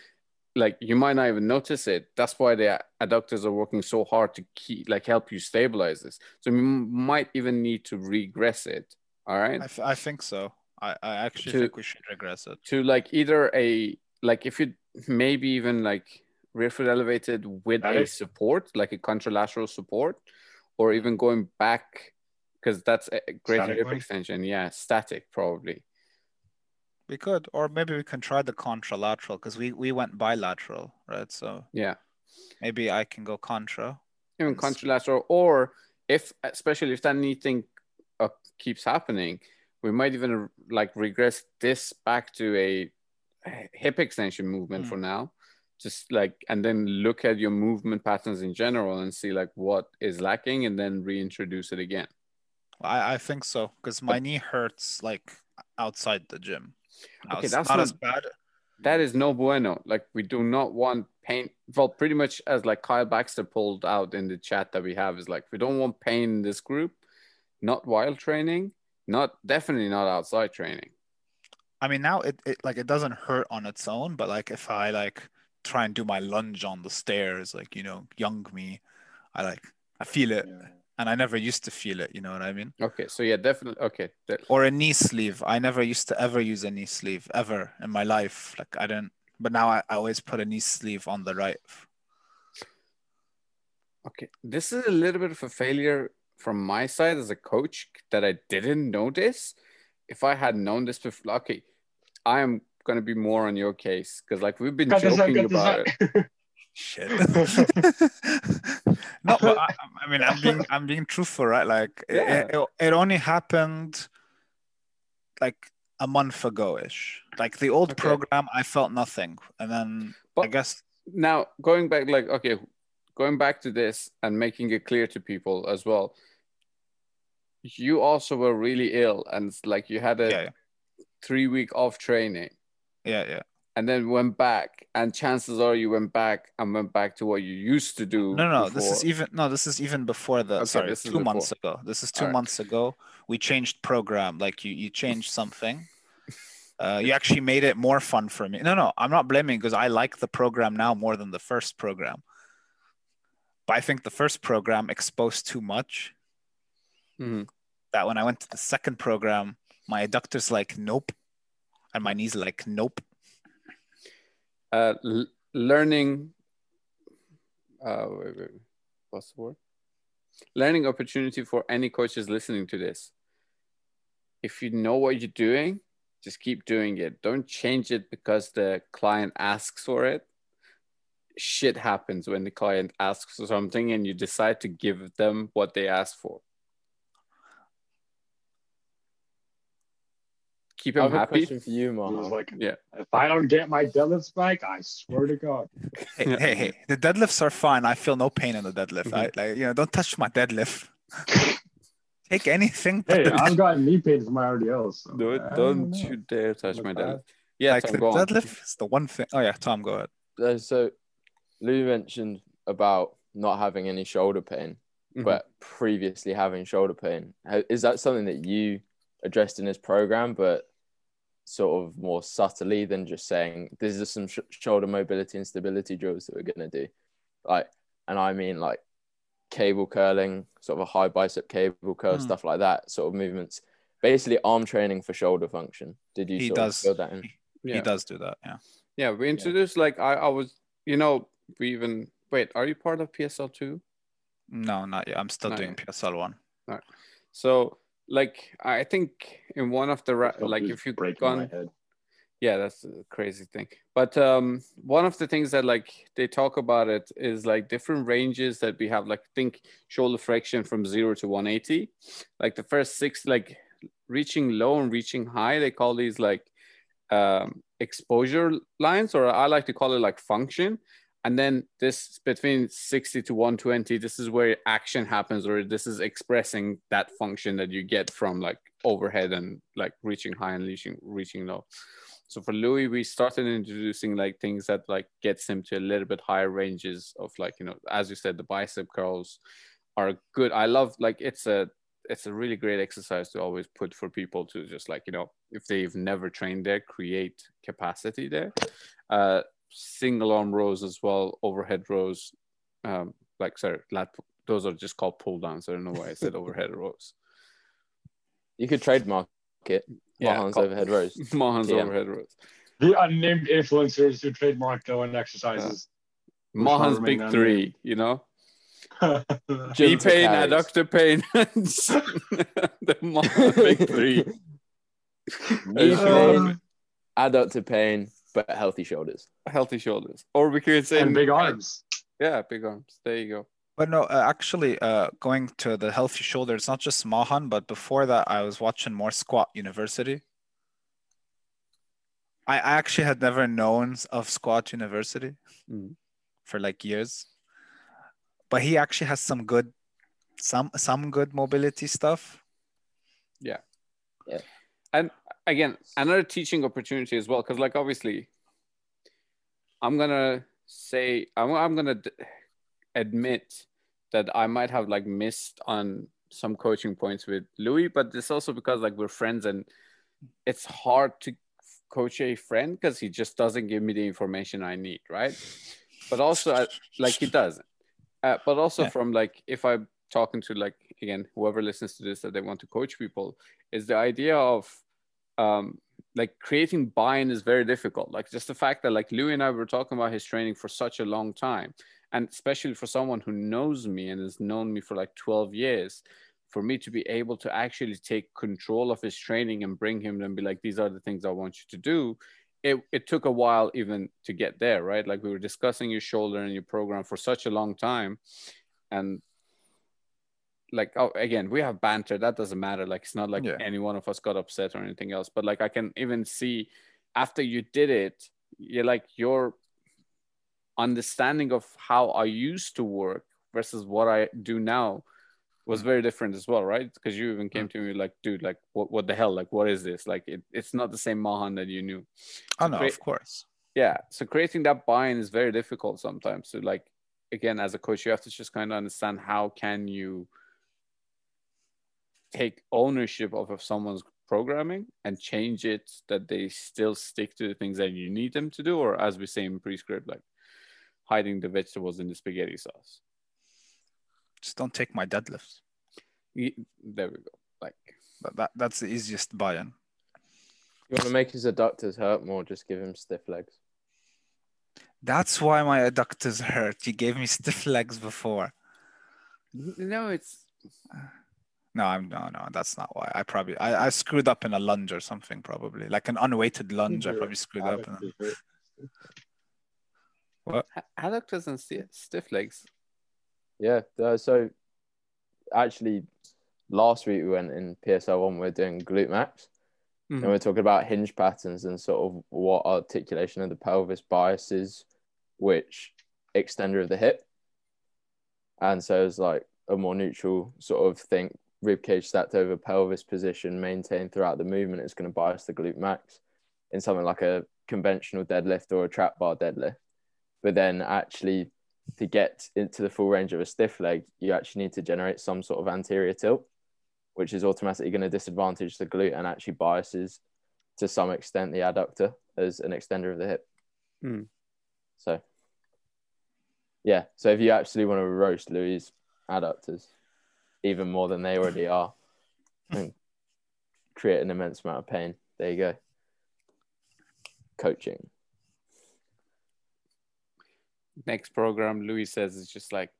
[SPEAKER 3] like you might not even notice it. That's why the adductors are working so hard to keep like help you stabilize this. So you might even need to regress it. All right.
[SPEAKER 5] I, f- I think so. I, I actually
[SPEAKER 3] To-
[SPEAKER 5] think we should regress it.
[SPEAKER 3] to like either a like if you maybe even like rear foot elevated with a
[SPEAKER 4] Static?
[SPEAKER 3] support like a contralateral support or even going back because that's a a greater
[SPEAKER 4] Static
[SPEAKER 3] hip extension yeah static probably
[SPEAKER 5] We could, or maybe we can try the contralateral because we we went bilateral, right? So
[SPEAKER 3] yeah
[SPEAKER 5] maybe I can go contra.
[SPEAKER 3] even
[SPEAKER 5] Let's-
[SPEAKER 3] contralateral or if especially if that anything uh, keeps happening we might even like regress this back to a hip extension movement
[SPEAKER 5] Hmm.
[SPEAKER 3] for now just like and then look at your movement patterns in general and see like what is lacking and then reintroduce it again
[SPEAKER 5] I, I think so because my knee hurts like outside the gym. Now,
[SPEAKER 3] Okay,
[SPEAKER 5] it's
[SPEAKER 3] that's
[SPEAKER 5] not,
[SPEAKER 3] not-
[SPEAKER 5] as bad.
[SPEAKER 3] that is no bueno like we do not want pain well pretty much as like kyle baxter pulled out in the chat that we have is like we don't want pain in this group not while training not definitely not outside training
[SPEAKER 5] I mean, now it, it like it doesn't hurt on its own, but like if I like try and do my lunge on the stairs, like you know, young me, I like I feel it,
[SPEAKER 4] Yeah.
[SPEAKER 5] And I never used to feel it. You know what I mean?
[SPEAKER 3] Okay, so yeah, definitely. Okay, that-
[SPEAKER 5] Or a knee sleeve. I never used to ever use a knee sleeve ever in my life. Like I don't. But now I, I always put a knee sleeve on the right.
[SPEAKER 3] okay. This is a little bit of a failure from my side as a coach that I didn't notice. If I had known this before, okay, I am gonna be more on your case because like we've been
[SPEAKER 4] Cut
[SPEAKER 3] joking
[SPEAKER 4] cut
[SPEAKER 3] about
[SPEAKER 4] out.
[SPEAKER 3] it. [laughs]
[SPEAKER 5] Shit. [laughs] no, but I, [laughs] I mean, I'm being I'm being truthful, right? Like it-
[SPEAKER 3] Yeah.
[SPEAKER 5] it, it, only happened like a month ago ish. Like the old
[SPEAKER 3] Okay.
[SPEAKER 5] program, I felt nothing, and then I guess
[SPEAKER 3] Now going back, like okay, going back to this and making it clear to people as well. You also were really ill, and like you had a
[SPEAKER 5] yeah,
[SPEAKER 3] three week off training.
[SPEAKER 5] yeah, yeah.
[SPEAKER 3] And then went back and chances are you went back and went back to what you used to do
[SPEAKER 5] No, no, this is even no, this is even before the
[SPEAKER 3] Okay,
[SPEAKER 5] sorry, two months ago. This is two months ago. We changed program. Like you, you changed [laughs] something. Uh, you actually made it more fun for me. No, no, I'm not blaming because I like the program now more than the first program. But I think the first program exposed too much.
[SPEAKER 3] Mhm.
[SPEAKER 5] That when I went to the second program, my adductors like nope, and my knees like nope.
[SPEAKER 3] Uh, learning uh, wait, wait, what's the word? Learning opportunity for any coaches listening to this. If you know what you're doing just keep doing it. Don't change it because the client asks for it. Shit happens when the client asks for something and you decide to give them what they ask for keep him
[SPEAKER 6] I
[SPEAKER 3] them
[SPEAKER 6] have a question for you,
[SPEAKER 4] He was like,
[SPEAKER 3] Yeah.
[SPEAKER 4] if I don't get my deadlifts back, I swear to God.
[SPEAKER 5] Hey, hey, hey! [laughs] The deadlifts are fine. I feel no pain in the deadlift. I like you know, don't touch my deadlift. [laughs] Take anything. but
[SPEAKER 4] Hey,
[SPEAKER 5] the
[SPEAKER 4] I've got knee pain from my RDLs. So
[SPEAKER 3] Do it, don't
[SPEAKER 4] know.
[SPEAKER 3] you dare touch
[SPEAKER 4] Look
[SPEAKER 3] my
[SPEAKER 4] bad.
[SPEAKER 3] deadlift. Yeah,
[SPEAKER 5] like
[SPEAKER 3] Tom,
[SPEAKER 5] the
[SPEAKER 3] go on.
[SPEAKER 5] deadlift is the one thing. Oh yeah, Tom, go ahead.
[SPEAKER 6] Uh, So, Lou mentioned about not having any shoulder pain,
[SPEAKER 3] Mhm.
[SPEAKER 6] but previously having shoulder pain. Is that something that you addressed in this program, but sort of more subtly than just saying these are some sh- shoulder mobility and stability drills that we're going to do? Like, and I mean like cable curling, sort of a high bicep cable curl,
[SPEAKER 5] Hmm.
[SPEAKER 6] stuff like that, sort of movements. Basically, arm training for shoulder function. Did you
[SPEAKER 5] He
[SPEAKER 6] sort
[SPEAKER 5] does.
[SPEAKER 6] of build that in?
[SPEAKER 3] Yeah.
[SPEAKER 5] He does do that. Yeah.
[SPEAKER 3] Yeah, we introduced like I, I was, you know, we even wait. Are you part of PSL two?
[SPEAKER 5] No, not yet. I'm still
[SPEAKER 3] Not
[SPEAKER 5] doing
[SPEAKER 3] yet.
[SPEAKER 5] PSL one.
[SPEAKER 3] So like I think in one of the ra- like if you gone
[SPEAKER 4] head.
[SPEAKER 3] yeah that's a crazy thing. But um one of the things that like they talk about it is like different ranges that we have like think shoulder flexion from 0 to 180 like the first six like reaching low and reaching high they call these like um exposure lines or i like to call it like function and then this between 60 to 120 this is where action happens or this is expressing that function that you get from like overhead and like reaching high and reaching reaching low so for Louis, we started introducing like things that like gets him to a little bit higher ranges of like you know, as you said, the bicep curls are good. I love like it's a it's a really great exercise to always put for people to just like you know if they've never trained there, create capacity there. Uh, single arm rows as well, overhead rows. Um, like sorry, lat. Those are just called pull downs. I don't know why I said overhead rows.
[SPEAKER 6] You could trademark it.
[SPEAKER 3] Yeah,
[SPEAKER 6] Mahan's
[SPEAKER 3] call-
[SPEAKER 6] overhead rows. [laughs]
[SPEAKER 3] Mahan's
[SPEAKER 6] TM.
[SPEAKER 3] overhead rows.
[SPEAKER 4] The unnamed influencers who trademark going exercises. Which one
[SPEAKER 3] Mahan's
[SPEAKER 4] remain
[SPEAKER 3] big
[SPEAKER 4] unnamed?
[SPEAKER 3] three. You know.
[SPEAKER 6] Jim
[SPEAKER 3] Knee pain,
[SPEAKER 6] Takai's.
[SPEAKER 3] adductor pain, [laughs] and [laughs] the Mahan big three.
[SPEAKER 6] Knee pain, adductor pain, but healthy shoulders.
[SPEAKER 3] Healthy shoulders, or we could say
[SPEAKER 4] and big arms.
[SPEAKER 3] Yeah, big arms. There you go.
[SPEAKER 5] But no, uh, actually, uh, going to the healthy shoulder, it's not just Mahan, but before that, I was watching more Squat University. I I actually had never known of Squat University
[SPEAKER 3] Mhm.
[SPEAKER 5] for like years, but he actually has some good, some some good mobility stuff.
[SPEAKER 3] Yeah, yeah, and again, another teaching opportunity as well, because like obviously, I'm gonna say I'm I'm gonna d- admit that I might have like missed on some coaching points with Louis, but it's also because like we're friends and it's hard to coach a friend because he just doesn't give me the information I need, right? But also, I- like he doesn't. Uh, but also
[SPEAKER 5] Yeah.
[SPEAKER 3] from like if I'm talking to like again whoever listens to this that they want to coach people, is the idea of um, like creating buy-in is very difficult. Like just the fact that like Louis and I were talking about his training for such a long time, and especially for someone who knows me and has known me for like 12 years, for me to be able to actually take control of his training and bring him and be like, these are the things I want you to do. It, it took a while even to get there, right? Like we were discussing your shoulder and your program for such a long time. And like oh again we have banter that doesn't matter like it's not like
[SPEAKER 5] Yeah.
[SPEAKER 3] any one of us got upset or anything else but like i can even see after you did it you're like your understanding of how i used to work versus what i do now was mm. very different as well right? Because you even came mm. to me like dude like what, what the hell? Like what is this? Like it, it's not the same mahan that you knew.
[SPEAKER 5] Oh no, of course.
[SPEAKER 3] yeah so creating that buy-in is very difficult sometimes. So like again as a coach you have to just kind of understand how can you take ownership of, of someone's programming and change it that they still stick to the things that you need them to do or as we say in prescript like hiding the vegetables in the spaghetti sauce
[SPEAKER 5] Just don't take my deadlifts.
[SPEAKER 3] Ye- there we go like
[SPEAKER 5] That, that that's the easiest buy-in.
[SPEAKER 6] You want to make his adductors hurt more? Just give him stiff legs.
[SPEAKER 5] That's why my adductors hurt. You gave me stiff legs before.
[SPEAKER 3] no it's
[SPEAKER 5] No, I'm no, no. That's not why. I probably I, I screwed up in a lunge or something. Probably like an unweighted lunge. I probably screwed up. in-
[SPEAKER 3] adductors and sti- stiff legs
[SPEAKER 6] Yeah. uh, so actually, last week we went in PSL one. We are doing glute max, and
[SPEAKER 3] Mhm.
[SPEAKER 6] we're talking about hinge patterns and sort of what articulation of the pelvis biases which extender of the hip. And so it's like a more neutral sort of thing. Rib cage stacked over pelvis position maintained throughout the movement is going to bias the glute max in something like a conventional deadlift or a trap bar deadlift. But then actually to get into the full range of a stiff leg, you actually need to generate some sort of anterior tilt, which is automatically going to disadvantage the glute and actually biases to some extent the adductor as an extender of the hip.
[SPEAKER 3] Hmm.
[SPEAKER 6] So, yeah. So if you actually want to roast Louis' adductors even more than they already are and create an immense amount of pain, there you go. Coaching.
[SPEAKER 3] next program, Louis says it's just like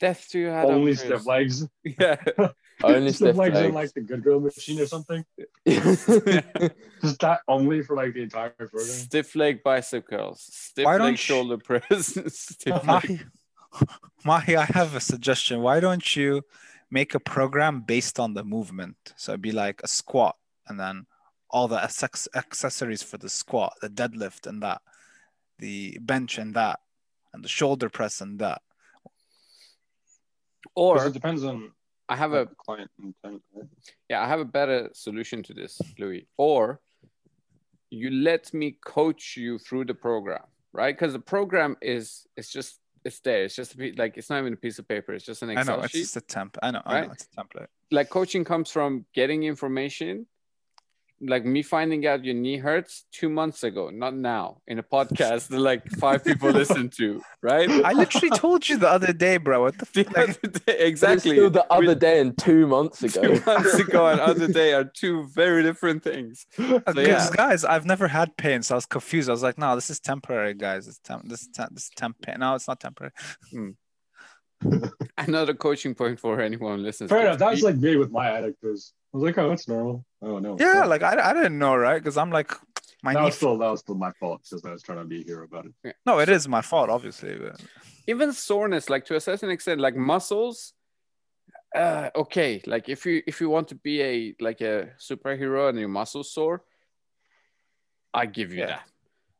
[SPEAKER 3] death to you. Adam
[SPEAKER 4] Only
[SPEAKER 3] Pearce."
[SPEAKER 4] stiff legs. [laughs]
[SPEAKER 3] Yeah. [laughs]
[SPEAKER 6] Only
[SPEAKER 4] stiff
[SPEAKER 6] stiff
[SPEAKER 4] legs in like the good girl machine or something. [laughs] Just that only for like the entire program.
[SPEAKER 3] Stiff leg bicep curls, stiff
[SPEAKER 5] Why
[SPEAKER 3] leg
[SPEAKER 5] don't you-
[SPEAKER 3] shoulder press, stiff leg.
[SPEAKER 5] Mahi, [laughs] Mahi, I have a suggestion. Why don't you make a program based on the movement? So it'd be like a squat and then all the accessories for the squat, the deadlift and that, the bench and that, and the shoulder press and that.
[SPEAKER 3] Or
[SPEAKER 4] it depends on
[SPEAKER 3] I have a
[SPEAKER 4] client intent.
[SPEAKER 3] yeah, I have a better solution to this, Louis. Or you let me coach you through the program, right? Because the program is it's just it's there. It's just a like it's not even a piece of paper. It's just an
[SPEAKER 5] I
[SPEAKER 3] Excel
[SPEAKER 5] know it's just a temp. I know, I know it's a template.
[SPEAKER 3] Like coaching comes from getting information. Like me finding out your knee hurts two months ago, not now, in a podcast that like five people [laughs] listen to, right?
[SPEAKER 5] I literally told you the other day, bro. What the [laughs]
[SPEAKER 3] The
[SPEAKER 5] fuck?
[SPEAKER 3] Other day- exactly.
[SPEAKER 6] Still the
[SPEAKER 3] We-
[SPEAKER 6] other day and two months [laughs] ago.
[SPEAKER 3] two months ago and other day are two very different things.
[SPEAKER 5] Uh, because
[SPEAKER 3] yeah.
[SPEAKER 5] guys, I've never had pain, so I was confused. I was like, "No, this is temporary, guys. It's temp. This is temp. This is temp pain. No, it's not temporary." Hmm.
[SPEAKER 3] Another coaching point for anyone who listens.
[SPEAKER 4] Fair
[SPEAKER 3] to
[SPEAKER 4] enough.
[SPEAKER 3] this.
[SPEAKER 4] That's like me with my addict because I was like, oh, that's normal. Oh no. it's
[SPEAKER 5] Yeah,
[SPEAKER 4] not.
[SPEAKER 5] like I, I didn't know, right? Because I'm like, my
[SPEAKER 4] that was still that was still my fault. It's just I was trying to be a hero about it.
[SPEAKER 5] No, it is my fault, obviously. But
[SPEAKER 3] even soreness, like to a certain extent, like muscles. Uh, okay, like if you if you want to be a like a superhero and your muscles sore, I give you
[SPEAKER 5] Yeah.
[SPEAKER 3] that.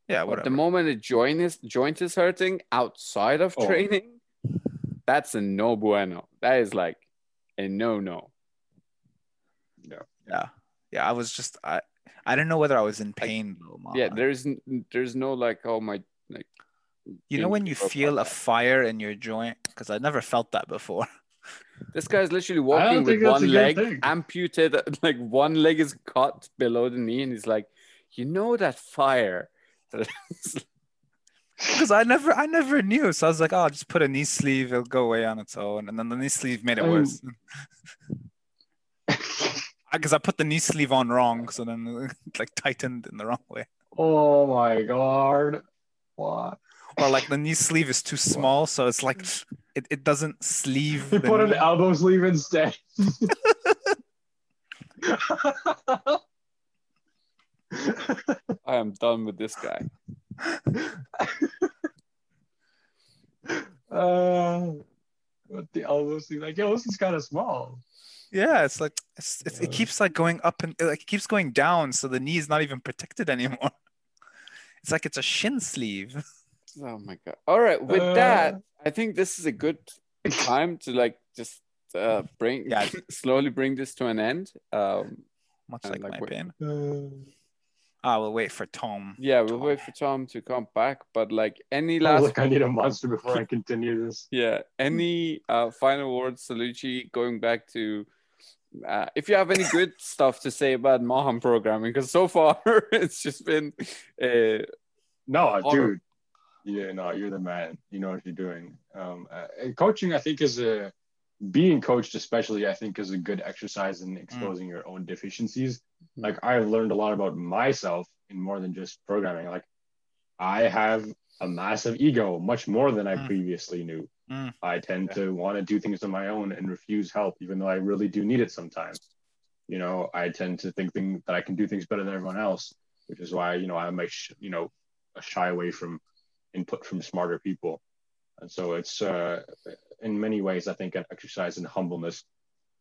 [SPEAKER 5] yeah, whatever.
[SPEAKER 3] But the moment a joint is joint is hurting outside of
[SPEAKER 4] Oh.
[SPEAKER 3] training, that's a no bueno. That is like a no no.
[SPEAKER 5] Yeah, yeah. yeah I was just I, I didn't know whether I was in pain though.
[SPEAKER 3] Yeah, there's there's no like oh my like.
[SPEAKER 5] you know when you feel a fire in your joint? Because I never felt that before. [laughs]
[SPEAKER 3] This guy's literally walking with
[SPEAKER 4] think that's a
[SPEAKER 3] one leg amputated, [laughs] like one leg is cut below the knee, and he's like, you know that fire. [laughs]
[SPEAKER 5] Because I never I never knew. So I was like, oh, I'll just put a knee sleeve, it'll go away on its own. And then the knee sleeve made it
[SPEAKER 4] Um,
[SPEAKER 5] worse. Because I put the knee sleeve on wrong, so then [laughs] it like tightened in the wrong way.
[SPEAKER 4] oh my god. What?
[SPEAKER 5] Or like the knee sleeve is too small, so it's like it, it doesn't sleeve.
[SPEAKER 4] He
[SPEAKER 5] the
[SPEAKER 4] put an elbow sleeve instead. [laughs]
[SPEAKER 3] I am done with this guy.
[SPEAKER 4] uh, with the elbow sleeve, like, yo, this is kind of small.
[SPEAKER 5] Yeah, it's like it's, it's, it keeps like going up and like it keeps going down, so the knee is not even protected anymore. [laughs] It's like it's a shin sleeve. [laughs]
[SPEAKER 3] Oh my god! All right, with
[SPEAKER 4] Uh.
[SPEAKER 3] that, I think this is a good time to like just uh, bring
[SPEAKER 5] Yeah. [laughs]
[SPEAKER 3] slowly bring this to an end. Um,
[SPEAKER 5] Much like,
[SPEAKER 3] like
[SPEAKER 5] my
[SPEAKER 3] what-
[SPEAKER 5] pain.
[SPEAKER 4] Uh,
[SPEAKER 5] I will wait for Tom.
[SPEAKER 3] yeah, we'll
[SPEAKER 5] Tom.
[SPEAKER 3] wait for Tom to come back. But like any
[SPEAKER 4] I
[SPEAKER 3] last
[SPEAKER 4] look, I need a monster before I continue this.
[SPEAKER 3] Yeah. Any uh, final words, Saluji, going back to uh, if you have any good stuff to say about Mahan programming, because so far [laughs] it's just been uh,
[SPEAKER 4] No, dude. Yeah, no, you're the man. You know what you're doing. Um, uh, coaching, I think, is a being coached, especially, I think, is a good exercise in exposing your own deficiencies.
[SPEAKER 3] Mm.
[SPEAKER 4] Like, I've learned a lot about myself in more than just programming. Like, I have a massive ego, much more than I
[SPEAKER 5] Mm.
[SPEAKER 4] previously knew.
[SPEAKER 5] Mm.
[SPEAKER 4] I tend to want to do things on my own and refuse help, even though I really do need it sometimes. You know, I tend to think thing, that I can do things better than everyone else, which is why, you know, I might, sh- you know, shy away from input from smarter people. And so it's uh, in many ways, I think, an exercise in humbleness.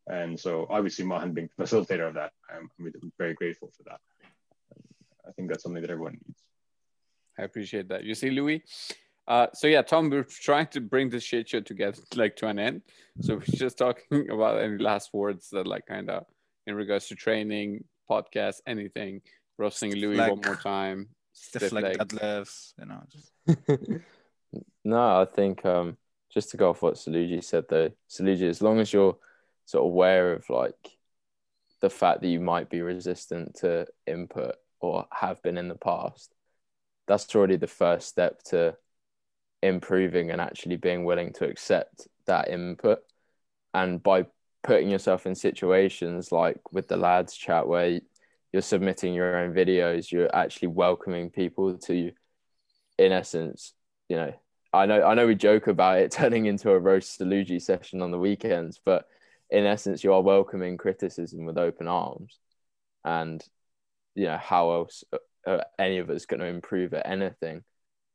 [SPEAKER 4] And so obviously, Mahan being the facilitator of that, I'm, I'm very grateful for that. I think that's something that everyone needs.
[SPEAKER 3] I appreciate that. You see, Louis. Uh, so yeah, Tom, we're trying to bring this shit show together [laughs] like to an end. So we're just talking [laughs] about any last words that like kind of in regards to training, podcast, anything. Roasting Louis one more time.
[SPEAKER 5] Stiff leg
[SPEAKER 3] leg.
[SPEAKER 5] deadlifts, you know. Just, [laughs]
[SPEAKER 6] no, I think um, just to go off what Saluji said though, Saluji, as long as you're sort of aware of like the fact that you might be resistant to input or have been in the past, that's already the first step to improving and actually being willing to accept that input. And by putting yourself in situations like with the lads chat where you're submitting your own videos, you're actually welcoming people to, in essence, you know, I know I know we joke about it [laughs] turning into a roast Saluji session on the weekends, but in essence, you are welcoming criticism with open arms, and you know how else are any of us going to improve at anything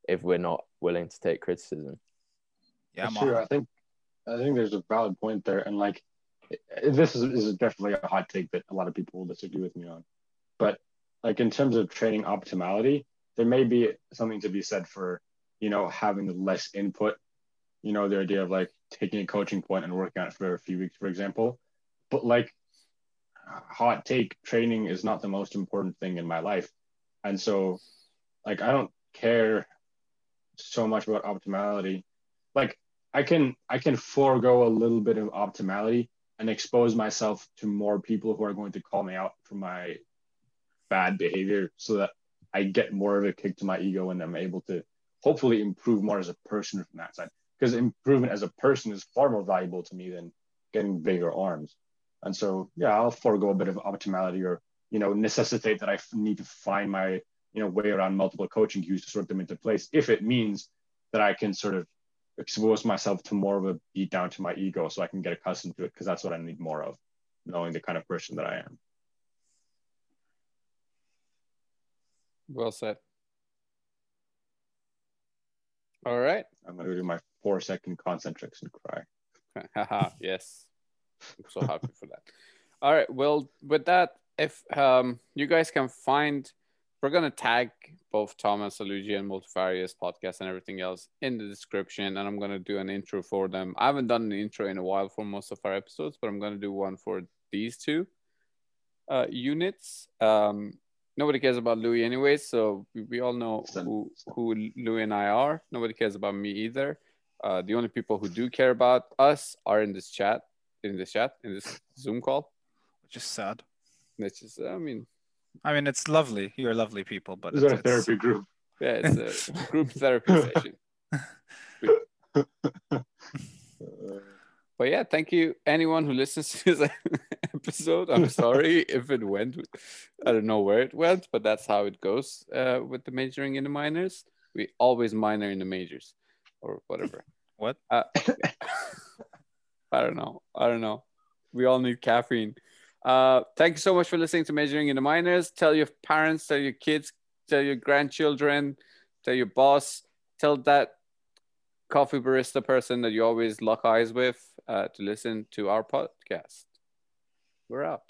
[SPEAKER 6] if we're not willing to take criticism?
[SPEAKER 5] Yeah,
[SPEAKER 4] That's
[SPEAKER 5] Maha.
[SPEAKER 4] true. I think I think there's a valid point there, and like this is, is definitely a hot take that a lot of people will disagree with me on. But like in terms of training optimality, there may be something to be said for you know having less input. You know, the idea of like taking a coaching point and working on it for a few weeks, for example. But like hot take, training is not the most important thing in my life, and so like I don't care so much about optimality. Like I can I can forego a little bit of optimality and expose myself to more people who are going to call me out for my bad behavior so that I get more of a kick to my ego and I'm able to hopefully improve more as a person from that side. Because improvement as a person is far more valuable to me than getting bigger arms. And so yeah, I'll forego a bit of optimality or you know necessitate that I need to find my you know way around multiple coaching cues to sort them into place if it means that I can sort of expose myself to more of a beat down to my ego so I can get accustomed to it because that's what I need more of, knowing the kind of person that I am.
[SPEAKER 3] Well said. All right.
[SPEAKER 4] I'm gonna do my four second concentrics and cry.
[SPEAKER 3] Haha, [laughs] [laughs] yes. I'm so happy for that. All right. Well, with that, if um you guys can find we're gonna tag both Thomas Alugi and Multifarious podcast and everything else in the description, and I'm gonna do an intro for them. I haven't done an intro in a while for most of our episodes, but I'm gonna do one for these two uh units. Um nobody cares about Louis anyway, so we, we all know who who Louis and I are. Nobody cares about me either. Uh, the only people who do care about us are in this chat, in this chat, in this Zoom call.
[SPEAKER 5] Which is sad.
[SPEAKER 3] That's just, I mean,
[SPEAKER 5] I mean, it's lovely. You're lovely people, but
[SPEAKER 4] This
[SPEAKER 5] it's,
[SPEAKER 4] is our
[SPEAKER 5] it's-
[SPEAKER 4] therapy group.
[SPEAKER 3] yeah, it's a [laughs] group therapy session. But yeah, thank you anyone who listens to this [laughs] episode. I'm sorry if it went, I don't know where it went, but that's how it goes uh, with the majoring in the minors. We always minor in the majors or whatever.
[SPEAKER 5] What?
[SPEAKER 3] Uh, [laughs] I don't know. I don't know. We all need caffeine. Uh, thank you so much for listening to Majoring in the Minors. Tell your parents, tell your kids, tell your grandchildren, tell your boss, tell that coffee barista person that you always lock eyes with uh, to listen to our podcast. We're out.